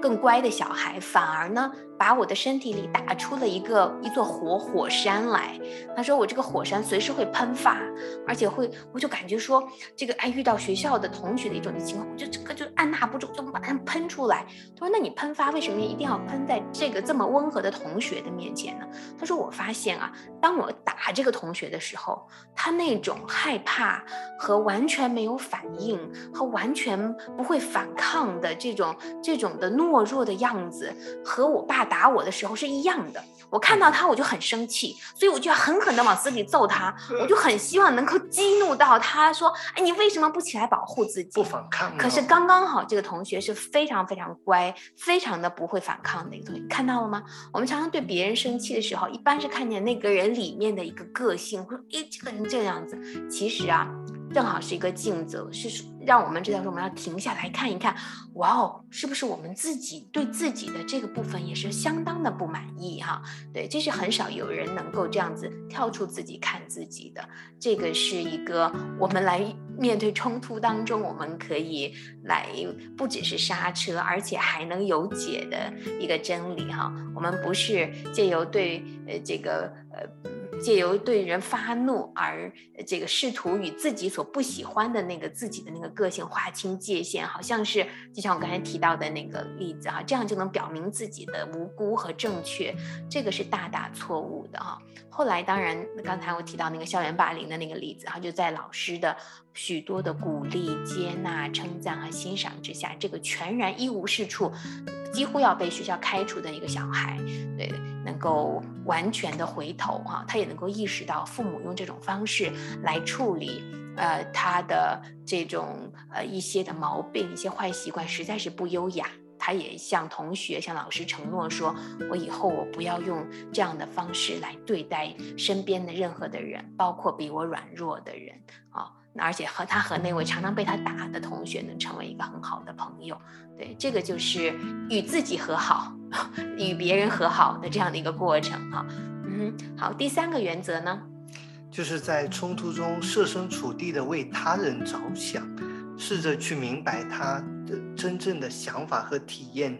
S2: 更乖的小孩，反而呢。把我的身体里打出了一个一座活火山来。他说我这个火山随时会喷发，而且会，我就感觉说这个哎遇到学校的同学的一种情况，我就这个就按捺不住，就马上喷出来。他说那你喷发为什么一定要喷在这个这么温和的同学的面前呢？他说我发现啊，当我打这个同学的时候，他那种害怕和完全没有反应和完全不会反抗的这种这种的懦弱的样子，和我爸。打我的时候是一样的，我看到他我就很生气，所以我就要狠狠的往死里揍他，我就很希望能够激怒到他，说，哎，你为什么不起来保护自己？
S1: 不反抗。
S2: 可是刚刚好，这个同学是非常非常乖，非常的不会反抗的一个同学，看到了吗？我们常常对别人生气的时候，一般是看见那个人里面的一个个性，说，哎，这个人这个样子，其实啊。正好是一个镜子，是让我们知道说我们要停下来看一看，哇哦，是不是我们自己对自己的这个部分也是相当的不满意哈？对，这是很少有人能够这样子跳出自己看自己的，这个是一个我们来面对冲突当中，我们可以来不只是刹车，而且还能有解的一个真理哈。我们不是借由对呃这个呃。借由对人发怒而这个试图与自己所不喜欢的那个自己的那个个性划清界限，好像是就像我刚才提到的那个例子哈，这样就能表明自己的无辜和正确，这个是大大错误的哈。后来当然，刚才我提到那个校园霸凌的那个例子哈，就在老师的许多的鼓励、接纳、称赞和欣赏之下，这个全然一无是处。几乎要被学校开除的一个小孩，对，能够完全的回头哈，他也能够意识到父母用这种方式来处理，呃，他的这种呃一些的毛病、一些坏习惯，实在是不优雅。他也向同学、向老师承诺说：“我以后我不要用这样的方式来对待身边的任何的人，包括比我软弱的人啊。”而且和他和那位常常被他打的同学能成为一个很好的朋友，对，这个就是与自己和好，与别人和好的这样的一个过程哈。嗯，好，第三个原则呢，
S1: 就是在冲突中设身处地的为他人着想，试着去明白他的真正的想法和体验，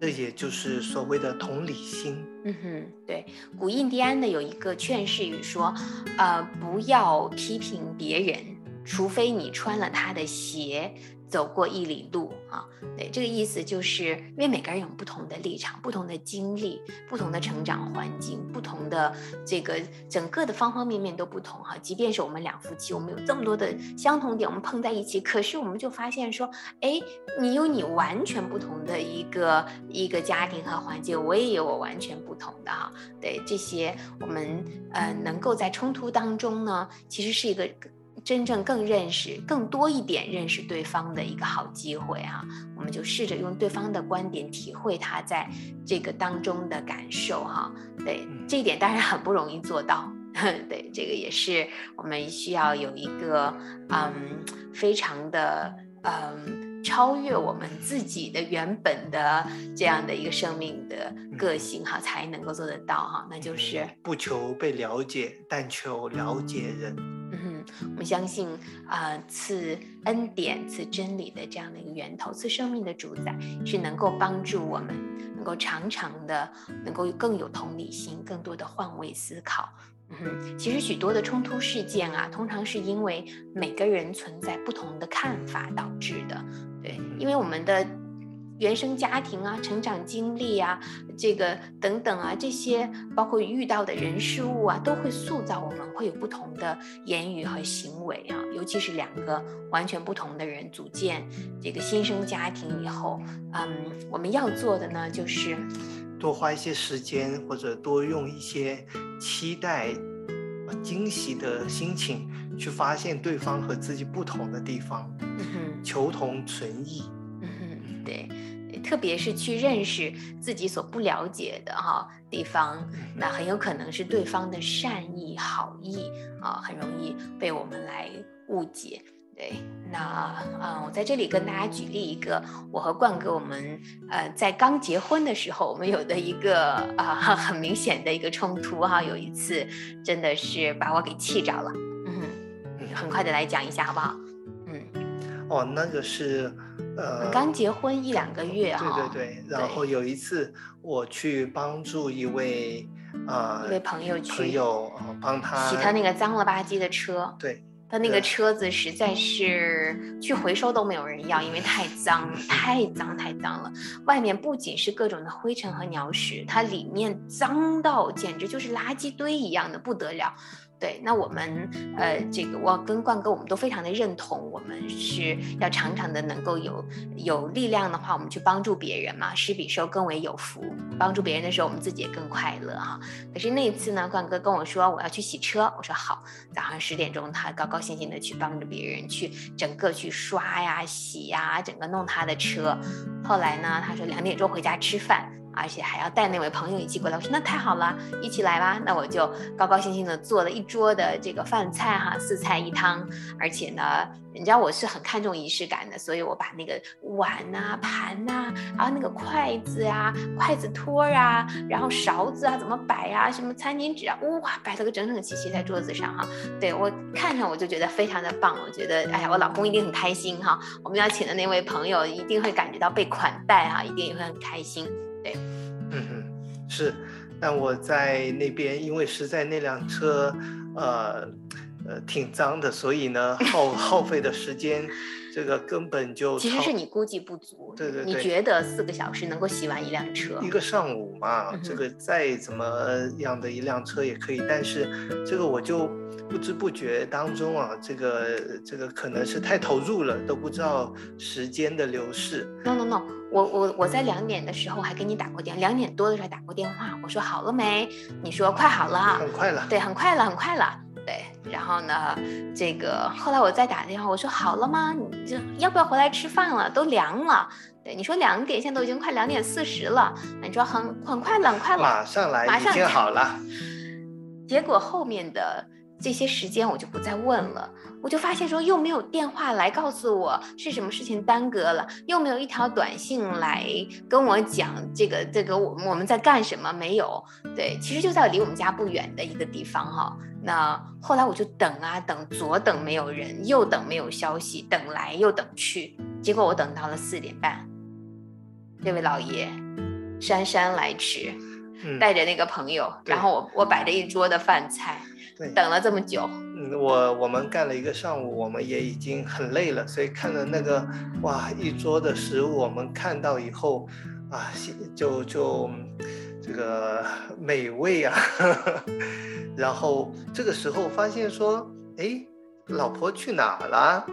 S1: 这也就是所谓的同理心。
S2: 嗯哼，对，古印第安的有一个劝世语说，呃，不要批评别人。除非你穿了他的鞋走过一里路啊，对，这个意思就是因为每个人有不同的立场、不同的经历、不同的成长环境、不同的这个整个的方方面面都不同哈。即便是我们两夫妻，我们有这么多的相同点，我们碰在一起，可是我们就发现说，哎，你有你完全不同的一个一个家庭和环境，我也有我完全不同的哈。对这些，我们呃能够在冲突当中呢，其实是一个。真正更认识、更多一点认识对方的一个好机会哈，我们就试着用对方的观点体会他在这个当中的感受哈。对这一点当然很不容易做到，对这个也是我们需要有一个嗯非常的嗯超越我们自己的原本的这样的一个生命的个性哈，才能够做得到哈。那就是
S1: 不求被了解，但求了解人。
S2: 我们相信啊，赐恩典、赐真理的这样的一个源头，赐生命的主宰，是能够帮助我们，能够常常的，能够更有同理心，更多的换位思考。嗯，其实许多的冲突事件啊，通常是因为每个人存在不同的看法导致的。对，因为我们的。原生家庭啊，成长经历啊，这个等等啊，这些包括遇到的人事物啊，都会塑造我们，会有不同的言语和行为啊。尤其是两个完全不同的人组建这个新生家庭以后，嗯，我们要做的呢，就是
S1: 多花一些时间，或者多用一些期待、惊喜的心情去发现对方和自己不同的地方，求同存异。
S2: 特别是去认识自己所不了解的哈地方，那很有可能是对方的善意好意啊，很容易被我们来误解。对，那嗯，我在这里跟大家举例一个，我和冠哥我们呃在刚结婚的时候，我们有的一个啊很明显的一个冲突哈，有一次真的是把我给气着了，嗯，很快的来讲一下好不好？
S1: 嗯，哦，那个是呃
S2: 刚结婚一两个月
S1: 哈，对对对，然后有一次我去帮助一位
S2: 呃一位朋友去
S1: 朋友啊帮他
S2: 洗他那个脏了吧唧的车，
S1: 对。
S2: 他那个车子实在是去回收都没有人要，因为太脏，太脏，太脏了。外面不仅是各种的灰尘和鸟屎，它里面脏到简直就是垃圾堆一样的不得了。对，那我们呃，这个我跟冠哥，我们都非常的认同，我们是要常常的能够有有力量的话，我们去帮助别人嘛，施比受更为有福。帮助别人的时候，我们自己也更快乐哈。可是那一次呢，冠哥跟我说我要去洗车，我说好，早上十点钟，他高高兴兴的去帮着别人去整个去刷呀、洗呀，整个弄他的车。后来呢，他说两点钟回家吃饭。而且还要带那位朋友一起过来，我说那太好了，一起来吧。那我就高高兴兴的做了一桌的这个饭菜哈，四菜一汤。而且呢，你知道我是很看重仪式感的，所以我把那个碗呐、盘呐，然后那个筷子啊、筷子托啊，然后勺子啊怎么摆啊，什么餐巾纸啊，哇，摆了个整整齐齐在桌子上哈。对我看上我就觉得非常的棒，我觉得哎呀，我老公一定很开心哈。我们要请的那位朋友一定会感觉到被款待哈，一定也会很开心。
S1: 嗯哼，是，但我在那边，因为实在那辆车，呃，呃，挺脏的，所以呢，耗耗费的时间，这个根本就
S2: 其实是你估计不足，
S1: 对对对，
S2: 你觉得四个小时能够洗完一辆车？
S1: 一个上午嘛，这个再怎么样的一辆车也可以，但是这个我就不知不觉当中啊，这个这个可能是太投入了，都不知道时间的流逝。
S2: No no no。我我我在两点的时候还给你打过电，两点多的时候打过电话，我说好了没？你说快好了，
S1: 很快了，
S2: 对，很快了，很快了，对。然后呢，这个后来我再打电话，我说好了吗？你这要不要回来吃饭了？都凉了，对，你说两点，现在都已经快两点四十了，你说很很快了，很快了，
S1: 马上来，马上好了。
S2: 结果后面的。这些时间我就不再问了，我就发现说又没有电话来告诉我是什么事情耽搁了，又没有一条短信来跟我讲这个这个我我们在干什么没有？对，其实就在离我们家不远的一个地方哈。那后来我就等啊等，左等没有人，右等没有消息，等来又等去，结果我等到了四点半，这位老爷姗姗来迟，带着那个朋友，然后我我摆着一桌的饭菜。等了这么久，
S1: 嗯，我我们干了一个上午，我们也已经很累了，所以看了那个哇一桌的食物，我们看到以后啊，就就这个美味啊，然后这个时候发现说，哎，老婆去哪了？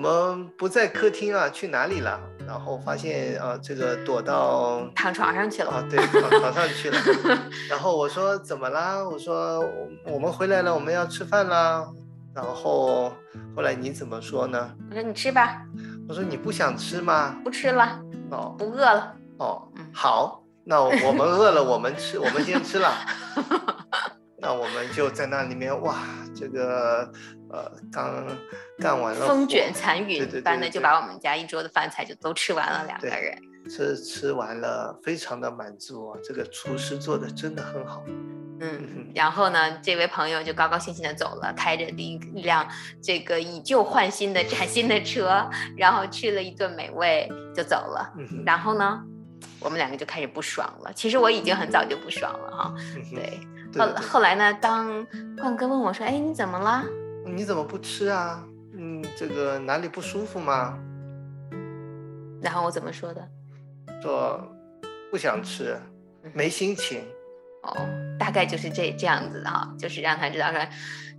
S1: 怎么不在客厅啊？去哪里了？然后发现啊，这个躲到
S2: 躺床上去了
S1: 啊，对，躺床上去了。然后我说怎么啦？我说我们回来了，我们要吃饭啦。然后后来你怎么说呢？
S2: 我说你吃吧。
S1: 我说你不想吃吗？
S2: 不吃了。哦，不饿了。
S1: 哦，好，那我们饿了，我们吃，我们先吃了。那我们就在那里面哇，这个。呃，刚干完了，
S2: 风卷残云般的就把我们家一桌的饭菜就都吃完了，两个人
S1: 吃吃完了，非常的满足。这个厨师做的真的很好。
S2: 嗯，然后呢，这位朋友就高高兴兴的走了，开着一一辆这个以旧换新的崭新的车，然后吃了一顿美味就走了。然后呢，我们两个就开始不爽了。其实我已经很早就不爽了哈。对，后后来呢，当冠哥问我说：“哎，你怎么了？”
S1: 你怎么不吃啊？嗯，这个哪里不舒服吗？
S2: 然后我怎么说的？
S1: 说不想吃，没心情。
S2: 哦，大概就是这这样子的哈，就是让他知道说，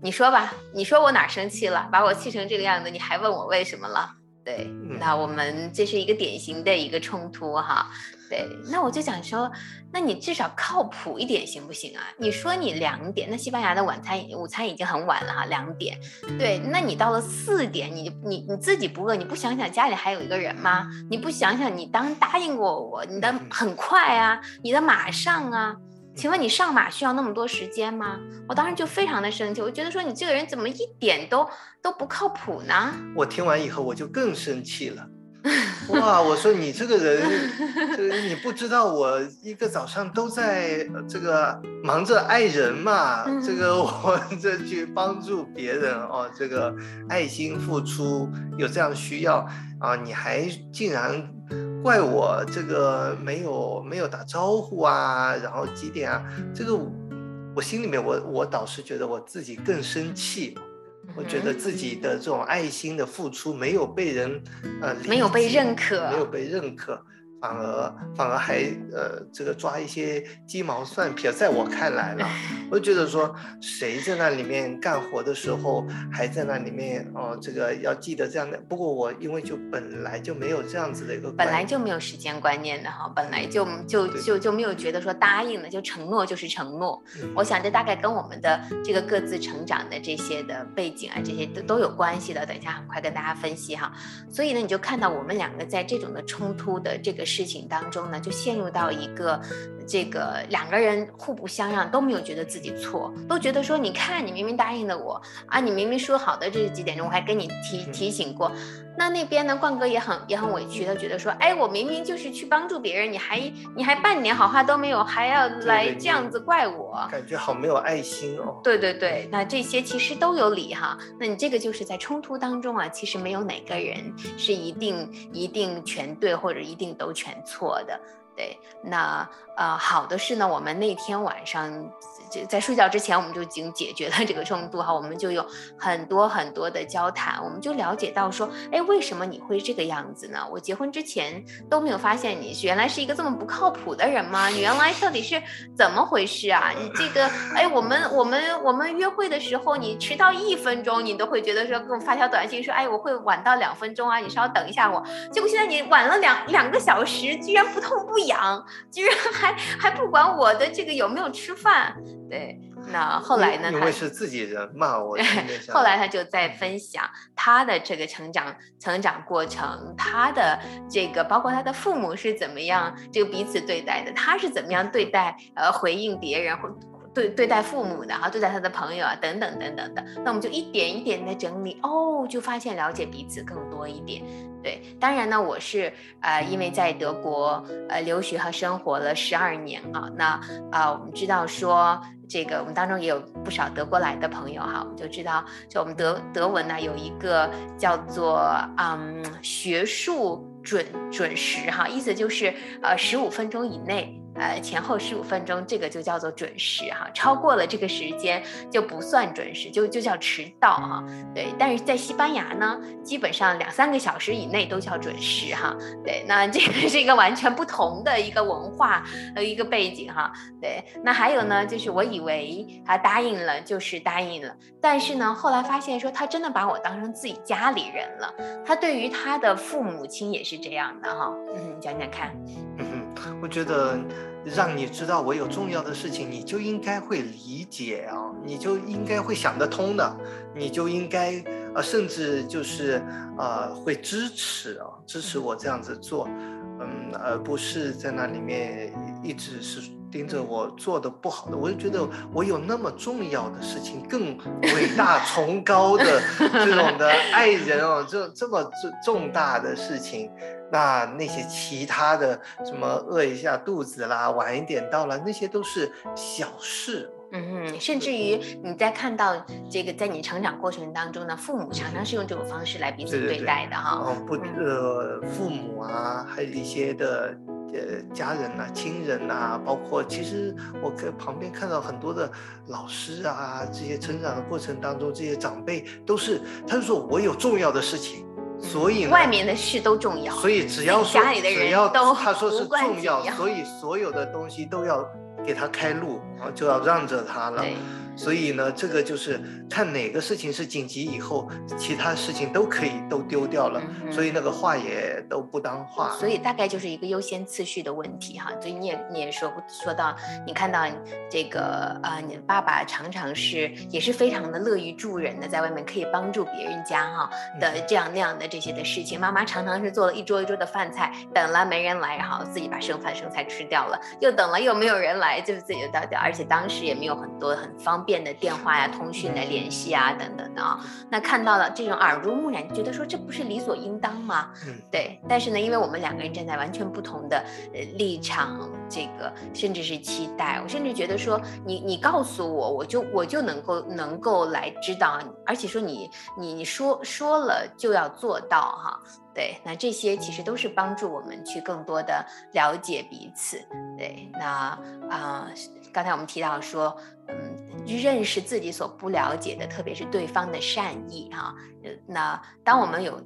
S2: 你说吧，你说我哪生气了，把我气成这个样子，你还问我为什么了？对，那我们这是一个典型的一个冲突哈。对，那我就想说，那你至少靠谱一点行不行啊？你说你两点，那西班牙的晚餐午餐已经很晚了哈，两点。对，那你到了四点，你你你自己不饿，你不想想家里还有一个人吗？你不想想你当答应过我，你的很快啊，你的马上啊？请问你上马需要那么多时间吗？我当时就非常的生气，我觉得说你这个人怎么一点都都不靠谱呢？
S1: 我听完以后我就更生气了。哇！我说你这个人，这个你不知道我一个早上都在这个忙着爱人嘛，这个 我这去帮助别人哦，这个爱心付出有这样需要啊，你还竟然怪我这个没有没有打招呼啊，然后几点啊？这个我心里面我我倒是觉得我自己更生气。我觉得自己的这种爱心的付出没有被人，呃，
S2: 没有被认可，
S1: 没有被认可。反而反而还呃这个抓一些鸡毛蒜皮，在我看来呢，我就觉得说谁在那里面干活的时候还在那里面哦，这个要记得这样的。不过我因为就本来就没有这样子的一个，
S2: 本来就没有时间观念的哈，本来就就就就没有觉得说答应了就承诺就是承诺。我想这大概跟我们的这个各自成长的这些的背景啊，这些都都有关系的。等一下很快跟大家分析哈。所以呢，你就看到我们两个在这种的冲突的这个。事情当中呢，就陷入到一个这个两个人互不相让，都没有觉得自己错，都觉得说，你看你明明答应了我啊，你明明说好的这是几点钟，我还跟你提提醒过。那那边呢，冠哥也很也很委屈，他觉得说，哎，我明明就是去帮助别人，你还你还半点好话都没有，还要来这样子怪我，
S1: 感觉好没有爱心哦。
S2: 对对对，那这些其实都有理哈。那你这个就是在冲突当中啊，其实没有哪个人是一定一定全对或者一定都全全错的。对，那呃，好的是呢，我们那天晚上。在睡觉之前，我们就已经解决了这个冲突哈，我们就有很多很多的交谈，我们就了解到说，哎，为什么你会这个样子呢？我结婚之前都没有发现你原来是一个这么不靠谱的人吗？你原来到底是怎么回事啊？你这个，哎，我们我们我们约会的时候，你迟到一分钟，你都会觉得说给我发条短信说，哎，我会晚到两分钟啊，你稍等一下我。结果现在你晚了两两个小时，居然不痛不痒，居然还还不管我的这个有没有吃饭。对，那后来呢？
S1: 因为是自己人嘛，我
S2: 后来他就在分享他的这个成长成长过程，他的这个包括他的父母是怎么样这个彼此对待的，他是怎么样对待呃回应别人或对对待父母的哈，对待他的朋友啊等等等等的。那我们就一点一点的整理哦，就发现了解彼此更多一点。对，当然呢，我是呃，因为在德国呃留学和生活了十二年哈，那啊，我们知道说这个我们当中也有不少德国来的朋友哈，我们就知道，就我们德德文呢有一个叫做嗯学术准准时哈，意思就是呃十五分钟以内。呃，前后十五分钟，这个就叫做准时哈，超过了这个时间就不算准时，就就叫迟到哈。对，但是在西班牙呢，基本上两三个小时以内都叫准时哈。对，那这个是一个完全不同的一个文化呃一个背景哈。对，那还有呢，就是我以为他答应了就是答应了，但是呢，后来发现说他真的把我当成自己家里人了，他对于他的父母亲也是这样的哈。嗯，讲讲看。
S1: 我觉得让你知道我有重要的事情，你就应该会理解啊，你就应该会想得通的，你就应该呃，甚至就是呃，会支持啊，支持我这样子做，嗯，而不是在那里面一直是盯着我做的不好的。我就觉得我有那么重要的事情，更伟大崇高的这种的 爱人哦，这这么重重大的事情。那那些其他的什么饿一下肚子啦，晚一点到了，那些都是小事。
S2: 嗯哼，甚至于你在看到这个，在你成长过程当中呢，父母常常是用这种方式来彼此对待的哈。
S1: 哦，不，呃，父母啊，还有一些的呃家人呐、亲人呐，包括其实我在旁边看到很多的老师啊，这些成长的过程当中，这些长辈都是，他就说我有重要的事情。所以
S2: 外面的事都重要，
S1: 所以只要说只要他说是重要，所以所有的东西都要给他开路，然后，就要让着他了。所以呢，这个就是看哪个事情是紧急以后，其他事情都可以都丢掉了，所以那个话也都不当话。
S2: 所以大概就是一个优先次序的问题哈。所以你也你也说说到，你看到这个呃，你的爸爸常常是也是非常的乐于助人的，在外面可以帮助别人家哈的这样那样的这些的事情。妈妈常常是做了一桌一桌的饭菜，等了没人来然后，自己把剩饭剩菜吃掉了，又等了又没有人来，就是自己就倒掉，而且当时也没有很多很方便的电话呀、通讯的联系啊等等的啊。那看到了这种耳濡目染，觉得说这不是理所应当吗？
S1: 嗯，
S2: 对。但是呢，因为我们两个人站在完全不同的呃立场，这个甚至是期待，我甚至觉得说你你告诉我，我就我就能够能够来知道，而且说你你你说说了就要做到哈。对，那这些其实都是帮助我们去更多的了解彼此。对，那啊，刚才我们提到说，嗯，认识自己所不了解的，特别是对方的善意哈。那当我们有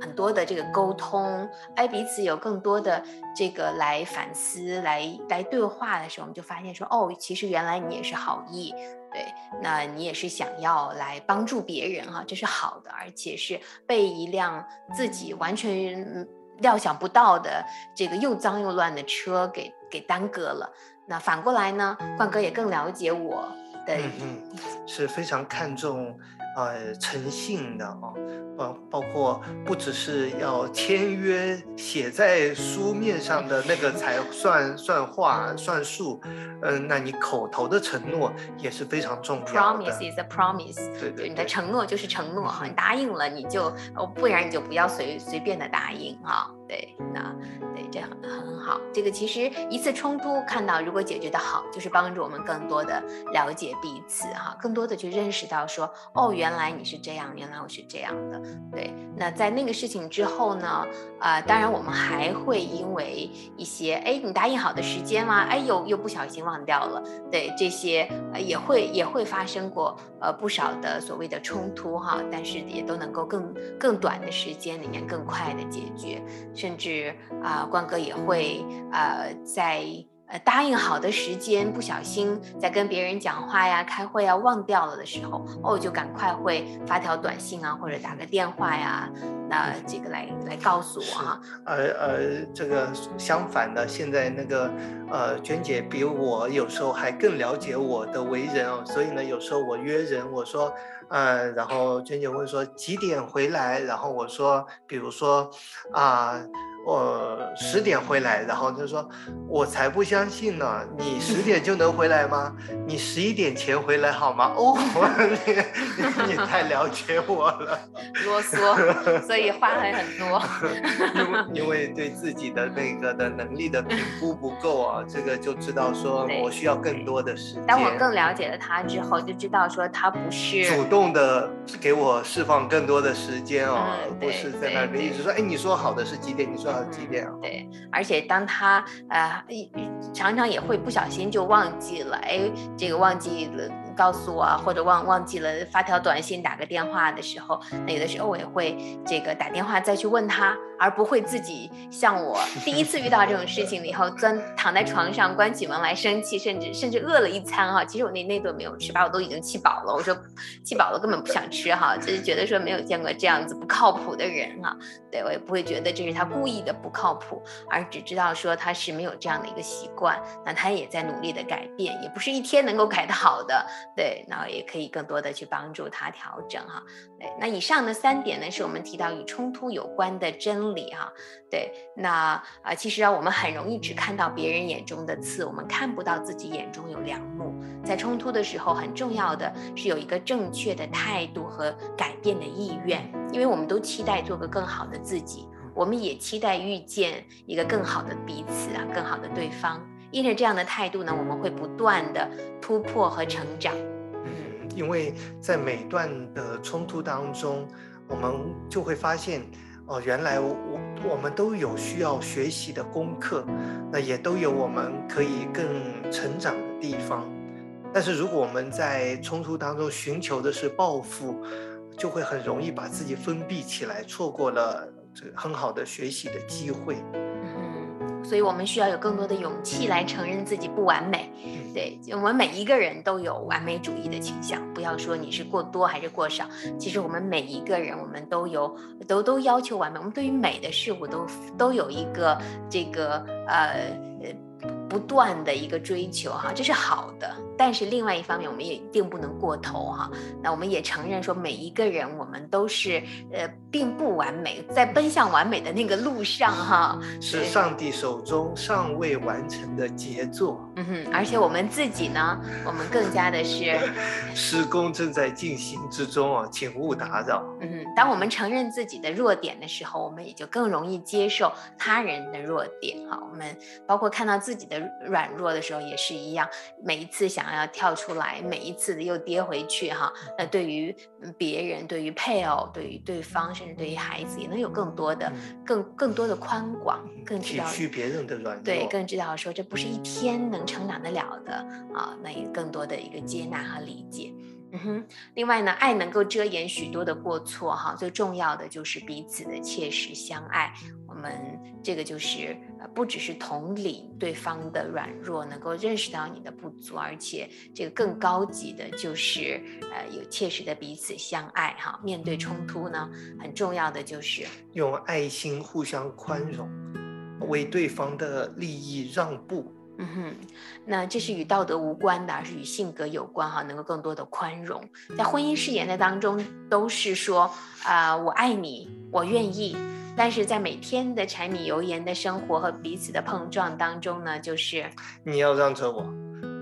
S2: 很多的这个沟通，哎，彼此有更多的这个来反思、来来对话的时候，我们就发现说，哦，其实原来你也是好意。对，那你也是想要来帮助别人哈，这是好的，而且是被一辆自己完全料想不到的这个又脏又乱的车给给耽搁了。那反过来呢，冠哥也更了解我的，
S1: 嗯嗯，是非常看重呃诚信的哦。包包括不只是要签约写在书面上的那个才算算话算数，嗯，那你口头的承诺也是非常重要的。
S2: Promise is a promise。
S1: 对对，
S2: 你的承诺就是承诺哈，你答应了你就，哦，不然你就不要随随便的答应哈。对，那对这很很好。这个其实一次冲突看到如果解决的好，就是帮助我们更多的了解彼此哈，更多的去认识到说，哦，原来你是这样，原来我是这样的。对，那在那个事情之后呢？啊，当然我们还会因为一些，哎，你答应好的时间吗？哎，又又不小心忘掉了。对，这些呃也会也会发生过呃不少的所谓的冲突哈，但是也都能够更更短的时间里面更快的解决，甚至啊，关哥也会呃在。呃，答应好的时间，不小心在跟别人讲话呀、开会啊忘掉了的时候，哦，就赶快会发条短信啊，或者打个电话呀，那这个来来告诉我哈。
S1: 呃呃，这个相反的，现在那个呃，娟姐比我有时候还更了解我的为人哦，所以呢，有时候我约人，我说，呃，然后娟姐问说几点回来，然后我说，比如说啊。我十点回来，然后他说：“我才不相信呢，你十 点就能回来吗？你十一点前回来好吗？”哦，你你太了解我了，
S2: 啰嗦，所以话还很多。
S1: 因为因为对自己的那个的能力的评估不够啊，这个就知道说我需要更多的时间。
S2: 当我更了解了他之后，就知道说他不是
S1: 主动的给我释放更多的时间哦，不是在那边一直说：“哎，你说好的是几点？你说。”几点？
S2: 对，而且当他呃，常常也会不小心就忘记了，哎，这个忘记了。告诉我，或者忘忘记了发条短信、打个电话的时候，那有的时候我也会这个打电话再去问他，而不会自己像我 第一次遇到这种事情了以后，钻躺在床上关起门来生气，甚至甚至饿了一餐哈。其实我那那顿没有吃，把我都已经气饱了。我说气饱了根本不想吃哈，就是觉得说没有见过这样子不靠谱的人哈。对我也不会觉得这是他故意的不靠谱，而只知道说他是没有这样的一个习惯，那他也在努力的改变，也不是一天能够改得好的。对，那也可以更多的去帮助他调整哈。对，那以上的三点呢，是我们提到与冲突有关的真理哈。对，那啊，其实啊，我们很容易只看到别人眼中的刺，我们看不到自己眼中有良木。在冲突的时候，很重要的是有一个正确的态度和改变的意愿，因为我们都期待做个更好的自己，我们也期待遇见一个更好的彼此啊，更好的对方。因着这样的态度呢，我们会不断的突破和成长。
S1: 嗯，因为在每段的冲突当中，我们就会发现，哦，原来我我们都有需要学习的功课，那也都有我们可以更成长的地方。但是如果我们在冲突当中寻求的是报复，就会很容易把自己封闭起来，错过了这个很好的学习的机会。
S2: 嗯所以我们需要有更多的勇气来承认自己不完美，对，我们每一个人都有完美主义的倾向，不要说你是过多还是过少，其实我们每一个人，我们都有都都要求完美，我们对于美的事物都都有一个这个呃不断的一个追求哈，这是好的。但是另外一方面，我们也一定不能过头哈。那我们也承认说，每一个人我们都是呃，并不完美，在奔向完美的那个路上哈。
S1: 是上帝手中尚未完成的杰作。
S2: 嗯哼，而且我们自己呢，我们更加的是
S1: 施工正在进行之中啊，请勿打扰。
S2: 嗯哼，当我们承认自己的弱点的时候，我们也就更容易接受他人的弱点哈。我们包括看到自己的软弱的时候也是一样，每一次想。要跳出来，每一次的又跌回去哈。那对于别人、对于配偶、对于对方，甚至对于孩子，也能有更多的、更更多的宽广，更知道
S1: 体恤别人的软弱，
S2: 对，更知道说这不是一天能成长得了的啊。那也更多的一个接纳和理解。嗯哼。另外呢，爱能够遮掩许多的过错哈。最重要的就是彼此的切实相爱。我们这个就是呃。不只是同理对方的软弱，能够认识到你的不足，而且这个更高级的就是，呃，有切实的彼此相爱哈。面对冲突呢，很重要的就是
S1: 用爱心互相宽容，为对方的利益让步。
S2: 嗯哼，那这是与道德无关的，而是与性格有关哈。能够更多的宽容，在婚姻誓言的当中都是说啊，我爱你，我愿意。但是在每天的柴米油盐的生活和彼此的碰撞当中呢，就是
S1: 你要让着我，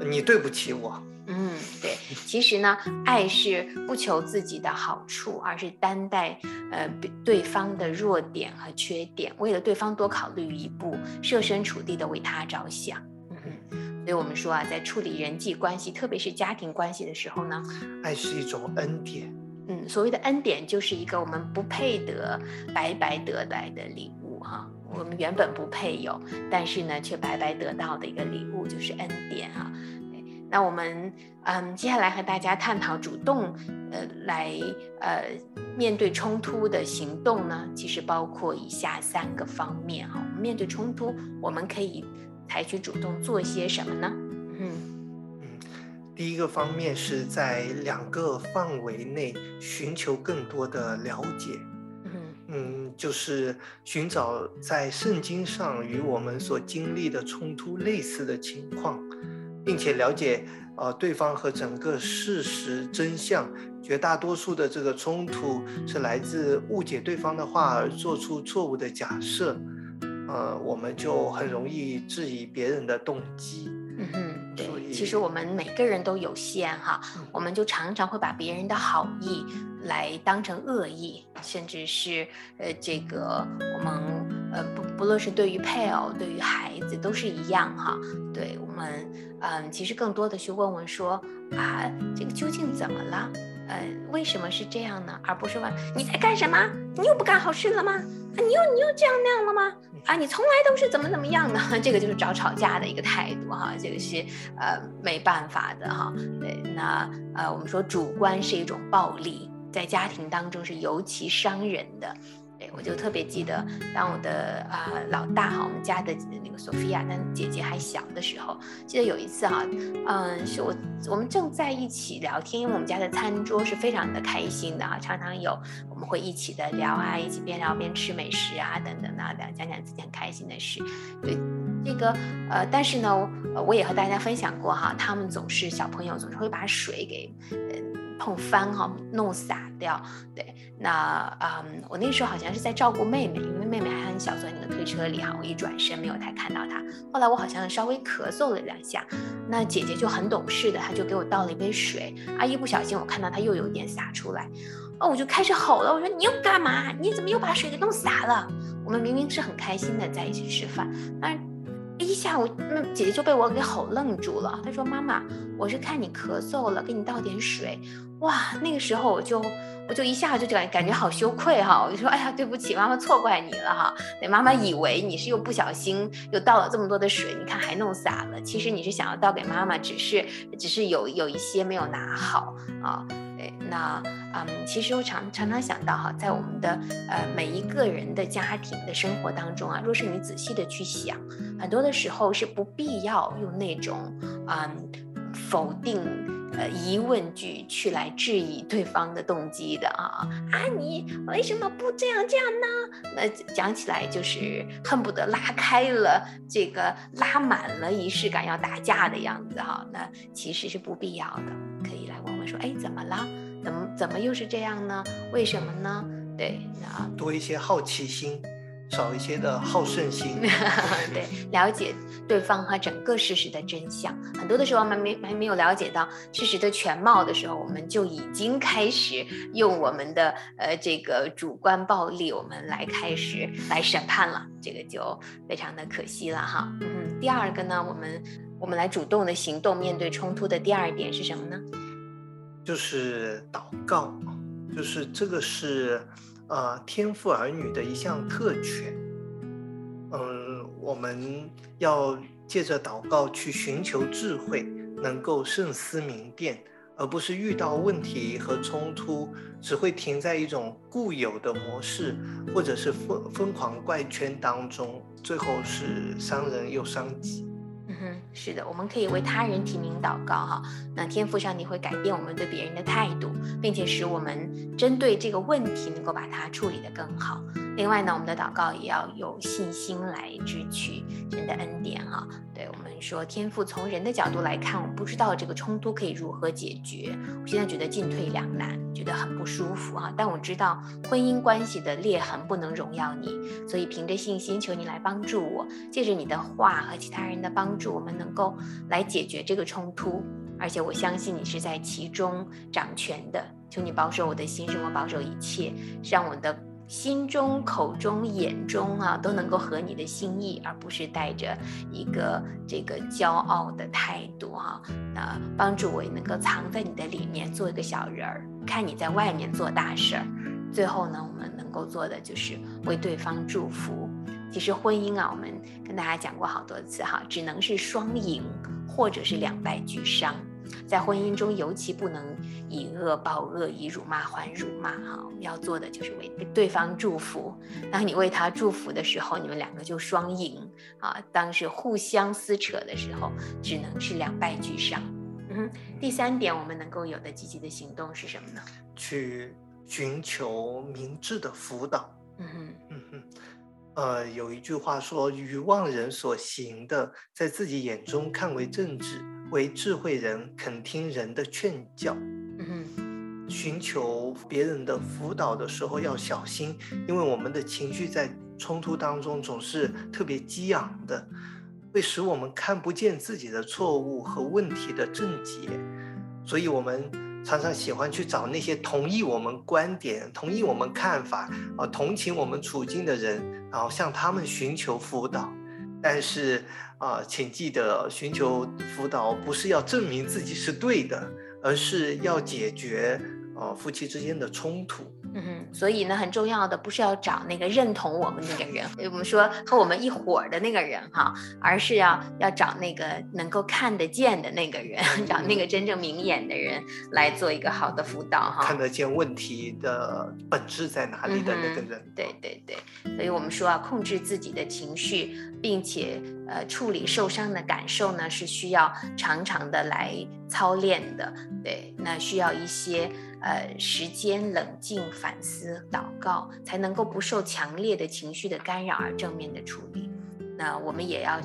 S1: 你对不起我。
S2: 嗯，对。其实呢，爱是不求自己的好处，而是担待呃对方的弱点和缺点，为了对方多考虑一步，设身处地的为他着想。嗯嗯。所以我们说啊，在处理人际关系，特别是家庭关系的时候呢，
S1: 爱是一种恩典。
S2: 嗯，所谓的恩典就是一个我们不配得、白白得来的礼物哈。我们原本不配有，但是呢，却白白得到的一个礼物就是恩典哈。那我们嗯，接下来和大家探讨主动呃来呃面对冲突的行动呢，其实包括以下三个方面哈。面对冲突，我们可以采取主动做些什么呢？嗯。
S1: 第一个方面是在两个范围内寻求更多的了解，嗯，就是寻找在圣经上与我们所经历的冲突类似的情况，并且了解呃对方和整个事实真相。绝大多数的这个冲突是来自误解对方的话而做出错误的假设，呃，我们就很容易质疑别人的动机。
S2: 嗯哼。对，其实我们每个人都有限哈，我们就常常会把别人的好意来当成恶意，甚至是呃这个我们呃不不论是对于配偶，对于孩子都是一样哈。对我们嗯，其实更多的去问问说啊，这个究竟怎么了？呃，为什么是这样呢？而不是问你在干什么？你又不干好事了吗？啊，你又你又这样那样了吗？啊，你从来都是怎么怎么样的？这个就是找吵架的一个态度哈，这个是呃没办法的哈。对，那呃我们说主观是一种暴力，在家庭当中是尤其伤人的。我就特别记得，当我的啊老大哈，我们家的那个索菲亚，她姐姐还小的时候，记得有一次哈，嗯，是我我们正在一起聊天，因为我们家的餐桌是非常的开心的哈，常常有我们会一起的聊啊，一起边聊边吃美食啊等等啊，讲讲自己很开心的事。对这个呃，但是呢，我也和大家分享过哈，他们总是小朋友总是会把水给呃碰翻哈，弄洒掉，对。那嗯，我那时候好像是在照顾妹妹，因为妹妹还很小，坐在那个推车里哈。我一转身没有太看到她。后来我好像稍微咳嗽了两下，那姐姐就很懂事的，她就给我倒了一杯水。啊，一不小心我看到她又有点洒出来，哦，我就开始吼了，我说你又干嘛？你怎么又把水给弄洒了？我们明明是很开心的在一起吃饭，但是下午那姐姐就被我给吼愣住了。她说妈妈，我是看你咳嗽了，给你倒点水。哇，那个时候我就。我就一下就感感觉好羞愧哈，我就说哎呀对不起，妈妈错怪你了哈。对，妈妈以为你是又不小心又倒了这么多的水，你看还弄洒了。其实你是想要倒给妈妈，只是只是有有一些没有拿好啊。那嗯，其实我常常常想到哈，在我们的呃每一个人的家庭的生活当中啊，若是你仔细的去想，很多的时候是不必要用那种嗯。否定。呃，疑问句去来质疑对方的动机的啊啊，你为什么不这样这样呢？那讲起来就是恨不得拉开了这个拉满了仪式感要打架的样子哈。那其实是不必要的，可以来问问说，哎，怎么了？怎么怎么又是这样呢？为什么呢？对，啊
S1: 多一些好奇心。少一些的好胜心，
S2: 对，了解对方和整个事实的真相。很多的时候，还没还没有了解到事实的全貌的时候，我们就已经开始用我们的呃这个主观暴力，我们来开始来审判了，这个就非常的可惜了哈。嗯，第二个呢，我们我们来主动的行动，面对冲突的第二点是什么呢？
S1: 就是祷告，就是这个是。呃，天赋儿女的一项特权。嗯，我们要借着祷告去寻求智慧，能够慎思明辨，而不是遇到问题和冲突，只会停在一种固有的模式，或者是疯疯狂怪圈当中，最后是伤人又伤己。
S2: 是的，我们可以为他人提名祷告哈。那天赋上帝会改变我们对别人的态度，并且使我们针对这个问题能够把它处理得更好。另外呢，我们的祷告也要有信心来支取神的恩典哈。对说，天赋从人的角度来看，我不知道这个冲突可以如何解决。我现在觉得进退两难，觉得很不舒服哈。但我知道婚姻关系的裂痕不能荣耀你，所以凭着信心求你来帮助我，借着你的话和其他人的帮助，我们能够来解决这个冲突。而且我相信你是在其中掌权的，求你保守我的心，使我保守一切，让我的。心中、口中、眼中啊，都能够合你的心意，而不是带着一个这个骄傲的态度哈。那帮助我也能够藏在你的里面，做一个小人儿，看你在外面做大事儿。最后呢，我们能够做的就是为对方祝福。其实婚姻啊，我们跟大家讲过好多次哈，只能是双赢，或者是两败俱伤。在婚姻中，尤其不能以恶报恶，以辱骂还辱骂。哈，我们要做的就是为对方祝福。当你为他祝福的时候，你们两个就双赢啊。当是互相撕扯的时候，只能是两败俱伤。嗯，第三点，我们能够有的积极的行动是什么呢？
S1: 去寻求明智的辅导。嗯哼，嗯哼。呃，有一句话说：“愚妄人所行的，在自己眼中看为正直。”为智慧人肯听人的劝教，嗯，寻求别人的辅导的时候要小心，因为我们的情绪在冲突当中总是特别激昂的，会使我们看不见自己的错误和问题的症结，所以我们常常喜欢去找那些同意我们观点、同意我们看法、啊同情我们处境的人，然后向他们寻求辅导，但是。啊，请记得寻求辅导不是要证明自己是对的，而是要解决啊夫妻之间的冲突。
S2: 嗯哼，所以呢，很重要的不是要找那个认同我们那个人，我们说和我们一伙儿的那个人哈，而是要要找那个能够看得见的那个人，找那个真正明眼的人来做一个好的辅导哈。
S1: 看得见问题的本质在哪里的那个人。
S2: 对对对，所以我们说啊，控制自己的情绪，并且呃处理受伤的感受呢，是需要常常的来操练的。对，那需要一些。呃，时间冷静反思、祷告，才能够不受强烈的情绪的干扰而正面的处理。那我们也要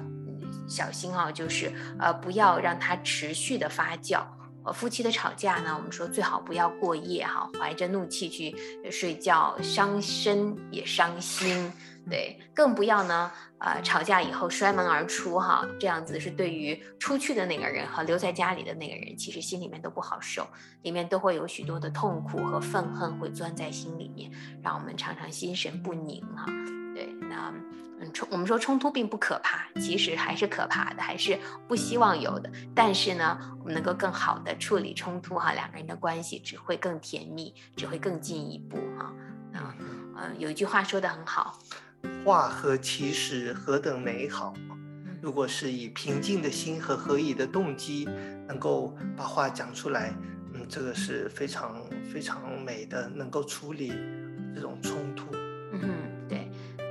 S2: 小心啊，就是呃，不要让它持续的发酵。呃，夫妻的吵架呢，我们说最好不要过夜哈，怀着怒气去睡觉，伤身也伤心。对，更不要呢，呃，吵架以后摔门而出哈，这样子是对于出去的那个人和留在家里的那个人，其实心里面都不好受，里面都会有许多的痛苦和愤恨会钻在心里面，让我们常常心神不宁哈。对，那嗯冲，我们说冲突并不可怕，其实还是可怕的，还是不希望有的。但是呢，我们能够更好的处理冲突哈，两个人的关系只会更甜蜜，只会更进一步哈。嗯嗯，有一句话说的很好。
S1: 话和其实，何等美好！如果是以平静的心和合宜的动机，能够把话讲出来，嗯，这个是非常非常美的，能够处理这种冲突。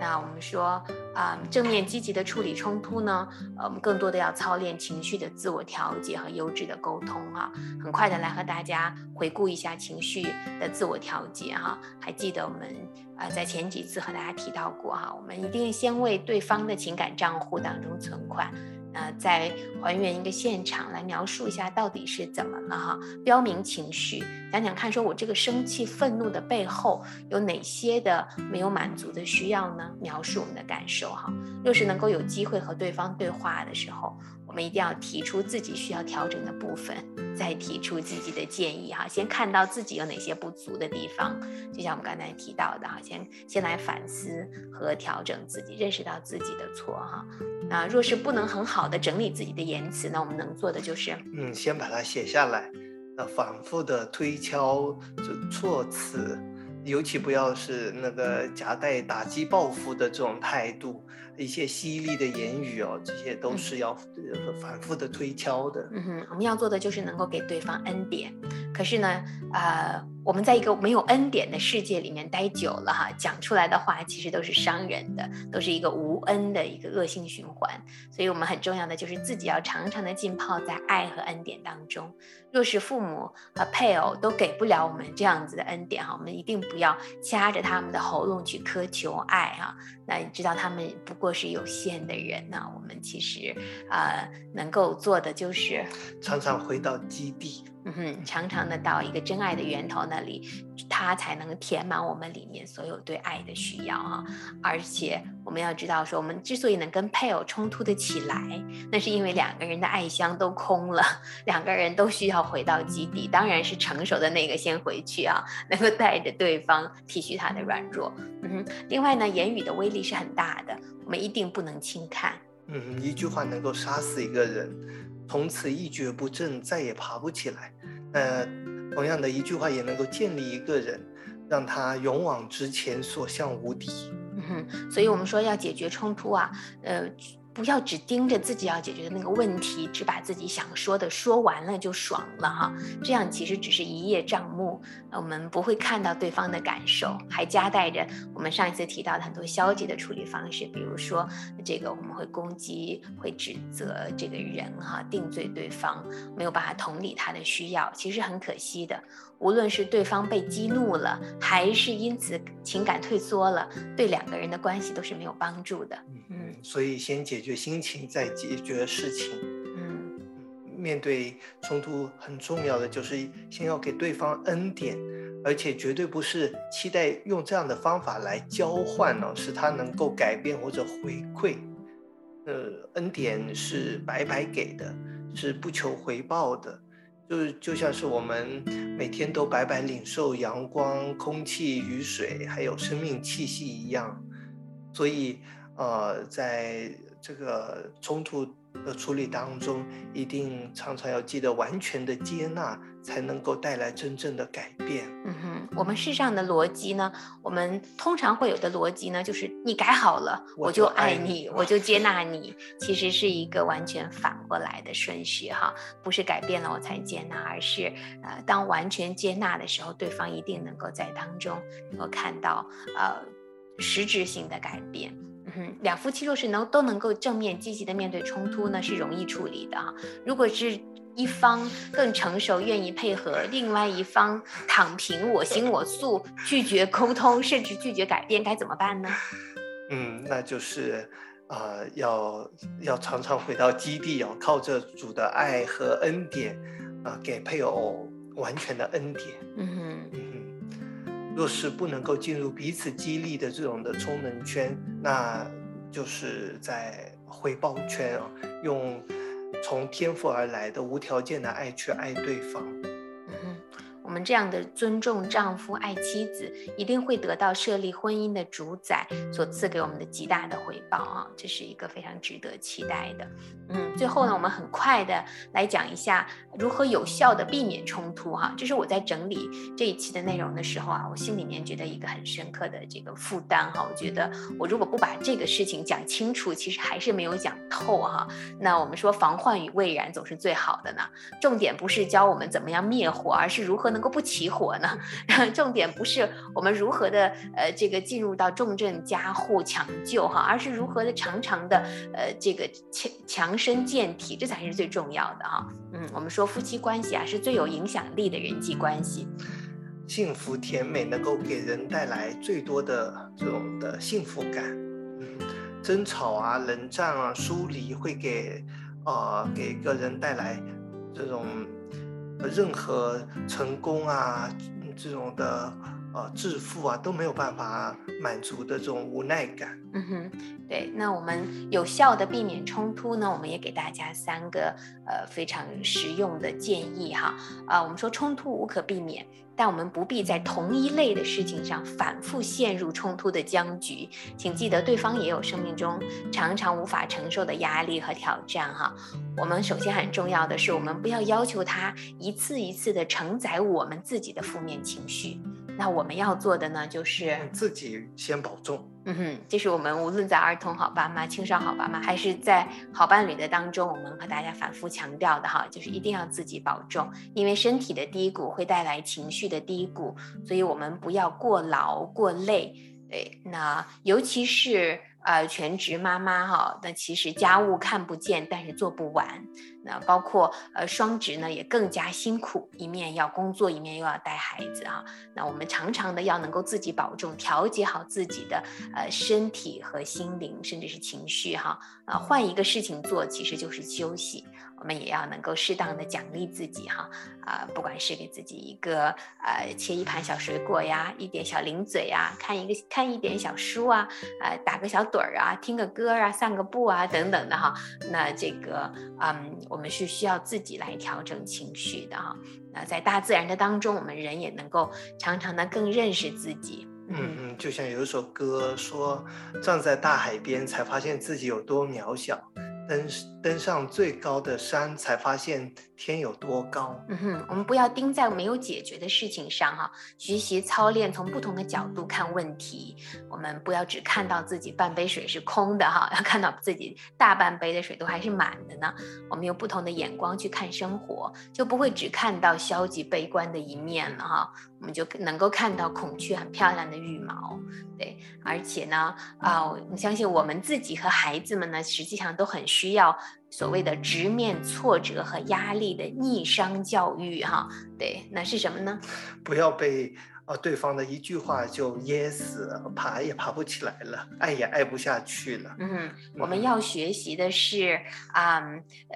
S2: 那我们说，啊正面积极的处理冲突呢，呃，我们更多的要操练情绪的自我调节和优质的沟通哈。很快的来和大家回顾一下情绪的自我调节哈。还记得我们啊在前几次和大家提到过哈，我们一定先为对方的情感账户当中存款。呃，再还原一个现场来描述一下到底是怎么了哈，标明情绪，讲讲看，说我这个生气、愤怒的背后有哪些的没有满足的需要呢？描述我们的感受哈。若是能够有机会和对方对话的时候，我们一定要提出自己需要调整的部分，再提出自己的建议哈。先看到自己有哪些不足的地方，就像我们刚才提到的哈，先先来反思和调整自己，认识到自己的错哈。啊，若是不能很好的整理自己的言辞，那我们能做的就是，
S1: 嗯，先把它写下来，那反复的推敲就措辞，尤其不要是那个夹带打击报复的这种态度，一些犀利的言语哦，这些都是要反复的推敲的。
S2: 嗯哼，我们要做的就是能够给对方恩典，可是呢，呃。我们在一个没有恩典的世界里面待久了哈，讲出来的话其实都是伤人的，都是一个无恩的一个恶性循环。所以，我们很重要的就是自己要常常的浸泡在爱和恩典当中。若是父母和配偶都给不了我们这样子的恩典哈，我们一定不要掐着他们的喉咙去苛求爱哈。那你知道他们不过是有限的人呢，我们其实啊能够做的就是
S1: 常常回到基地。
S2: 嗯哼，常常的到一个真爱的源头那里，它才能填满我们里面所有对爱的需要哈。而且我们要知道，说我们之所以能跟配偶冲突的起来，那是因为两个人的爱箱都空了，两个人都需要回到基地。当然是成熟的那个先回去啊，能够带着对方体恤他的软弱。嗯哼，另外呢，言语的威力是很大的，我们一定不能轻看。
S1: 嗯，一句话能够杀死一个人。从此一蹶不振，再也爬不起来。呃，同样的一句话也能够建立一个人，让他勇往直前，所向无敌。
S2: 嗯哼，所以我们说要解决冲突啊，呃。不要只盯着自己要解决的那个问题，只把自己想说的说完了就爽了哈，这样其实只是一叶障目，我们不会看到对方的感受，还夹带着我们上一次提到的很多消极的处理方式，比如说这个我们会攻击、会指责这个人哈，定罪对方，没有办法同理他的需要，其实很可惜的。无论是对方被激怒了，还是因此情感退缩了，对两个人的关系都是没有帮助的。
S1: 嗯，所以先解决心情，再解决事情。嗯，面对冲突很重要的就是先要给对方恩典，而且绝对不是期待用这样的方法来交换哦，使他能够改变或者回馈。呃，恩典是白白给的，是不求回报的。就是就像是我们每天都白白领受阳光、空气、雨水，还有生命气息一样，所以呃，在这个冲突的处理当中，一定常常要记得完全的接纳。才能够带来真正的改变。
S2: 嗯哼，我们世上的逻辑呢，我们通常会有的逻辑呢，就是你改好了，我就爱你，我就接 纳你。其实是一个完全反过来的顺序哈，不是改变了我才接纳，而是呃，当完全接纳的时候，对方一定能够在当中能够看到呃实质性的改变。嗯哼，两夫妻若是能都能够正面积极的面对冲突呢，是容易处理的哈。如果是一方更成熟，愿意配合；另外一方躺平，我行我素，拒绝沟通，甚至拒绝改变，该怎么办呢？
S1: 嗯，那就是，呃，要要常常回到基地哦，靠着主的爱和恩典，啊，给配偶完全的恩典。嗯哼。若是不能够进入彼此激励的这种的充能圈，那就是在回报圈啊，用。从天赋而来的无条件的爱去爱对方。
S2: 这样的尊重丈夫、爱妻子，一定会得到设立婚姻的主宰所赐给我们的极大的回报啊！这是一个非常值得期待的。嗯，最后呢，我们很快的来讲一下如何有效的避免冲突哈。这是我在整理这一期的内容的时候啊，我心里面觉得一个很深刻的这个负担哈。我觉得我如果不把这个事情讲清楚，其实还是没有讲透哈。那我们说防患于未然总是最好的呢。重点不是教我们怎么样灭火，而是如何能够。不起火呢？重点不是我们如何的呃这个进入到重症加护抢救哈，而是如何的常常的呃这个强强身健体，这才是最重要的哈。嗯，我们说夫妻关系啊是最有影响力的人际关系，
S1: 幸福甜美能够给人带来最多的这种的幸福感。嗯，争吵啊、冷战啊、疏离会给呃给个人带来这种。任何成功啊，这种的呃致富啊都没有办法满足的这种无奈感。
S2: 嗯哼，对。那我们有效的避免冲突呢？我们也给大家三个呃非常实用的建议哈。啊，我们说冲突无可避免。但我们不必在同一类的事情上反复陷入冲突的僵局。请记得，对方也有生命中常常无法承受的压力和挑战。哈，我们首先很重要的是，我们不要要求他一次一次的承载我们自己的负面情绪。那我们要做的呢，就是
S1: 自己先保重。
S2: 嗯哼，这是我们无论在儿童好爸妈、青少好爸妈，还是在好伴侣的当中，我们和大家反复强调的哈，就是一定要自己保重，因为身体的低谷会带来情绪的低谷，所以我们不要过劳过累。对，那尤其是。呃，全职妈妈哈，那其实家务看不见，但是做不完。那包括呃双职呢，也更加辛苦，一面要工作，一面又要带孩子哈。那我们常常的要能够自己保重，调节好自己的呃身体和心灵，甚至是情绪哈。啊，换一个事情做，其实就是休息。我们也要能够适当的奖励自己哈。啊，不管是给自己一个呃切一盘小水果呀，一点小零嘴呀，看一个看一点小书啊，呃打个小盹儿啊，听个歌啊，散个步啊等等的哈。那这个嗯，我们是需要自己来调整情绪的哈。那在大自然的当中，我们人也能够常常的更认识自己。
S1: 嗯嗯，就像有一首歌说，站在大海边才发现自己有多渺小。登登上最高的山，才发现天有多高。
S2: 嗯哼，我们不要盯在没有解决的事情上哈，学习操练从不同的角度看问题。我们不要只看到自己半杯水是空的哈，要看到自己大半杯的水都还是满的呢。我们用不同的眼光去看生活，就不会只看到消极悲观的一面了哈。我们就能够看到孔雀很漂亮的羽毛，对，而且呢，啊，我相信我们自己和孩子们呢，实际上都很需要所谓的直面挫折和压力的逆商教育，哈，对，那是什么呢？
S1: 不要被。啊，对方的一句话就噎死，爬也爬不起来了，爱也爱不下去了。
S2: 嗯，我们要学习的是啊，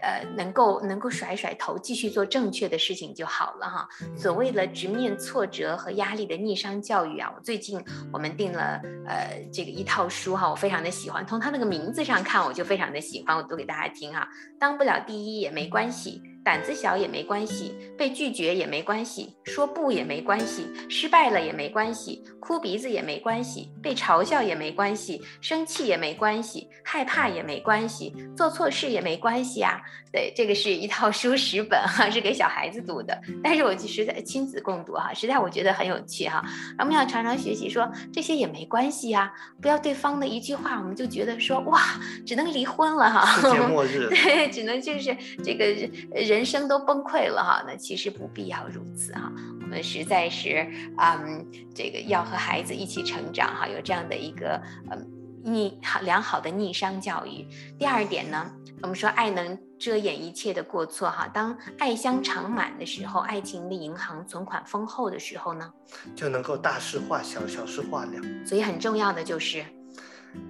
S2: 呃，能够能够甩甩头，继续做正确的事情就好了哈。所谓的直面挫折和压力的逆商教育啊，我最近我们订了呃这个一套书哈，我非常的喜欢，从它那个名字上看我就非常的喜欢，我读给大家听哈。当不了第一也没关系。胆子小也没关系，被拒绝也没关系，说不也没关系，失败了也没关系，哭鼻子也没关系，被嘲笑也没关系，生气也没关系，害怕也没关系，做错事也没关系啊。对，这个是一套书十本哈，是给小孩子读的，但是我实在亲子共读哈，实在我觉得很有趣哈。我们要常常学习说这些也没关系呀，不要对方的一句话我们就觉得说哇，只能离婚了哈，
S1: 世界末日，
S2: 对，只能就是这个人。人生都崩溃了哈，那其实不必要如此哈。我们实在是嗯，这个要和孩子一起成长哈，有这样的一个嗯逆好良好的逆商教育。第二点呢，我们说爱能遮掩一切的过错哈。当爱香常满的时候，爱情的银行存款丰厚的时候呢，
S1: 就能够大事化小，小事化了。
S2: 所以很重要的就是，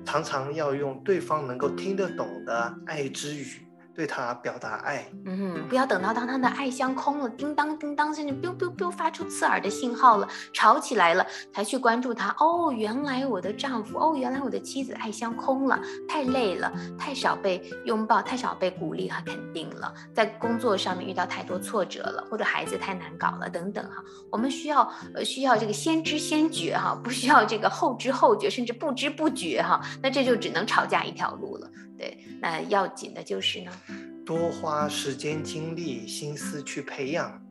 S1: 常常要用对方能够听得懂的爱之语。对他表达爱，
S2: 嗯哼，不要等到当他的爱箱空了，叮当叮当，甚至 biu biu biu 发出刺耳的信号了，吵起来了，才去关注他。哦，原来我的丈夫，哦，原来我的妻子爱箱空了，太累了，太少被拥抱，太少被鼓励和肯定了，在工作上面遇到太多挫折了，或者孩子太难搞了，等等哈。我们需要呃需要这个先知先觉哈，不需要这个后知后觉，甚至不知不觉哈，那这就只能吵架一条路了。对，那要紧的就是呢，
S1: 多花时间、精力、心思去培养，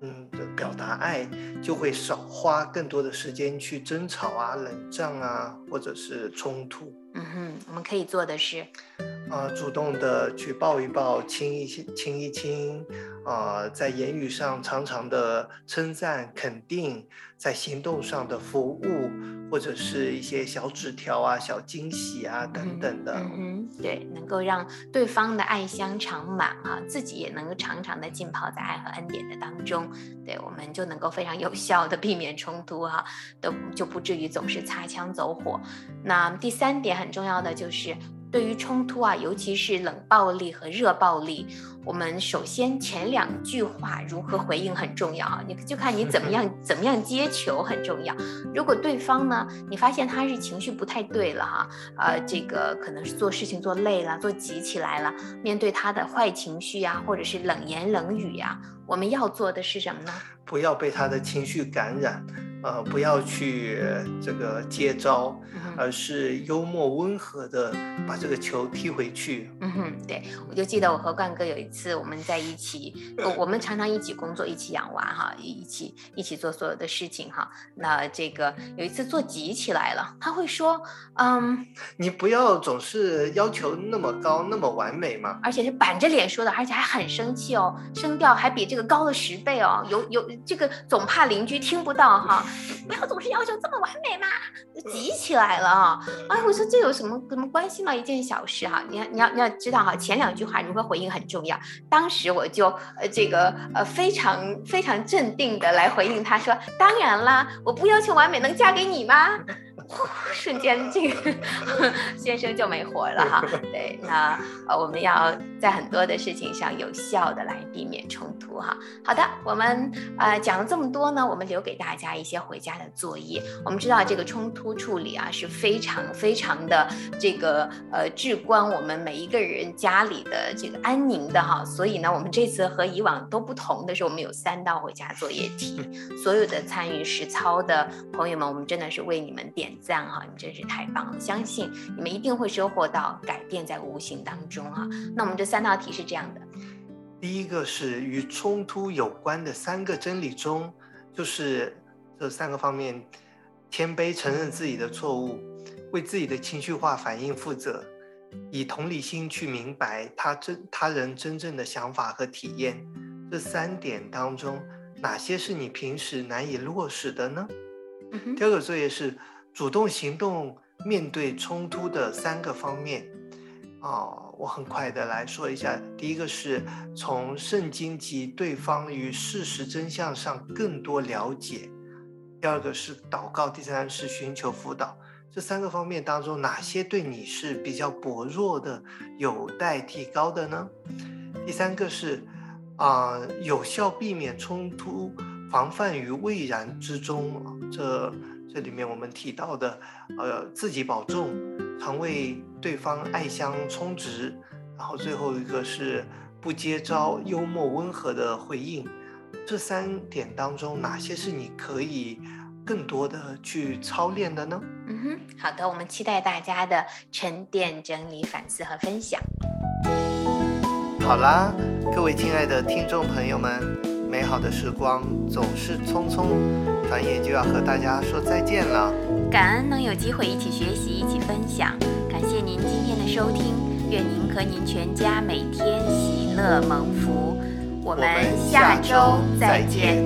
S1: 嗯，表达爱，就会少花更多的时间去争吵啊、冷战啊，或者是冲突。
S2: 嗯哼，我们可以做的是，
S1: 啊，主动的去抱一抱，亲一亲一亲，啊，在言语上常常的称赞肯定，在行动上的服务，或者是一些小纸条啊、小惊喜啊等等的。
S2: 嗯哼，对，能够让对方的爱香长满啊，自己也能够常常的浸泡在爱和恩典的当中，对我们就能够非常有效的避免冲突哈，都就不至于总是擦枪走火。那第三点很重要的就是。对于冲突啊，尤其是冷暴力和热暴力，我们首先前两句话如何回应很重要啊，你就看你怎么样 怎么样接球很重要。如果对方呢，你发现他是情绪不太对了哈，呃，这个可能是做事情做累了，做急起来了，面对他的坏情绪呀，或者是冷言冷语呀，我们要做的是什么呢？
S1: 不要被他的情绪感染。呃，不要去这个接招，而是幽默温和的把这个球踢回去。
S2: 嗯哼，对，我就记得我和冠哥有一次我们在一起，我们常常一起工作，一起养娃哈，一起一起做所有的事情哈。那这个有一次做急起来了，他会说，嗯，
S1: 你不要总是要求那么高，那么完美嘛。
S2: 而且是板着脸说的，而且还很生气哦，声调还比这个高了十倍哦，有有这个总怕邻居听不到哈。不要总是要求这么完美嘛，急起来了啊！哎，我说这有什么什么关系吗？一件小事哈，你要你要你要知道哈，前两句话如何回应很重要。当时我就呃这个呃非常非常镇定的来回应他说，当然啦，我不要求完美，能嫁给你吗？瞬间，这个 先生就没活了哈。对，那呃，我们要在很多的事情上有效的来避免冲突哈。好的，我们呃讲了这么多呢，我们留给大家一些回家的作业。我们知道这个冲突处理啊是非常非常的这个呃至关我们每一个人家里的这个安宁的哈。所以呢，我们这次和以往都不同的是，我们有三道回家作业题。所有的参与实操的朋友们，我们真的是为你们点。赞哈，你真是太棒了！相信你们一定会收获到改变在无形当中哈。那我们这三道题是这样的：
S1: 第一个是与冲突有关的三个真理中，就是这三个方面：谦卑承认自己的错误，为自己的情绪化反应负责，以同理心去明白他真他人真正的想法和体验。这三点当中，哪些是你平时难以落实的呢？第二个作业是。主动行动面对冲突的三个方面，啊，我很快的来说一下。第一个是从圣经及对方与事实真相上更多了解；第二个是祷告；第三是寻求辅导。这三个方面当中，哪些对你是比较薄弱的，有待提高的呢？第三个是啊，有效避免冲突，防范于未然之中。这这里面我们提到的，呃，自己保重，常为对方爱香充值，然后最后一个是不接招，幽默温和的回应。这三点当中，哪些是你可以更多的去操练的呢？
S2: 嗯哼，好的，我们期待大家的沉淀、整理、反思和分享。
S1: 好啦，各位亲爱的听众朋友们。美好的时光总是匆匆，转眼就要和大家说再见了。
S2: 感恩能有机会一起学习，一起分享。感谢您今天的收听，愿您和您全家每天喜乐蒙福。我们下周再见。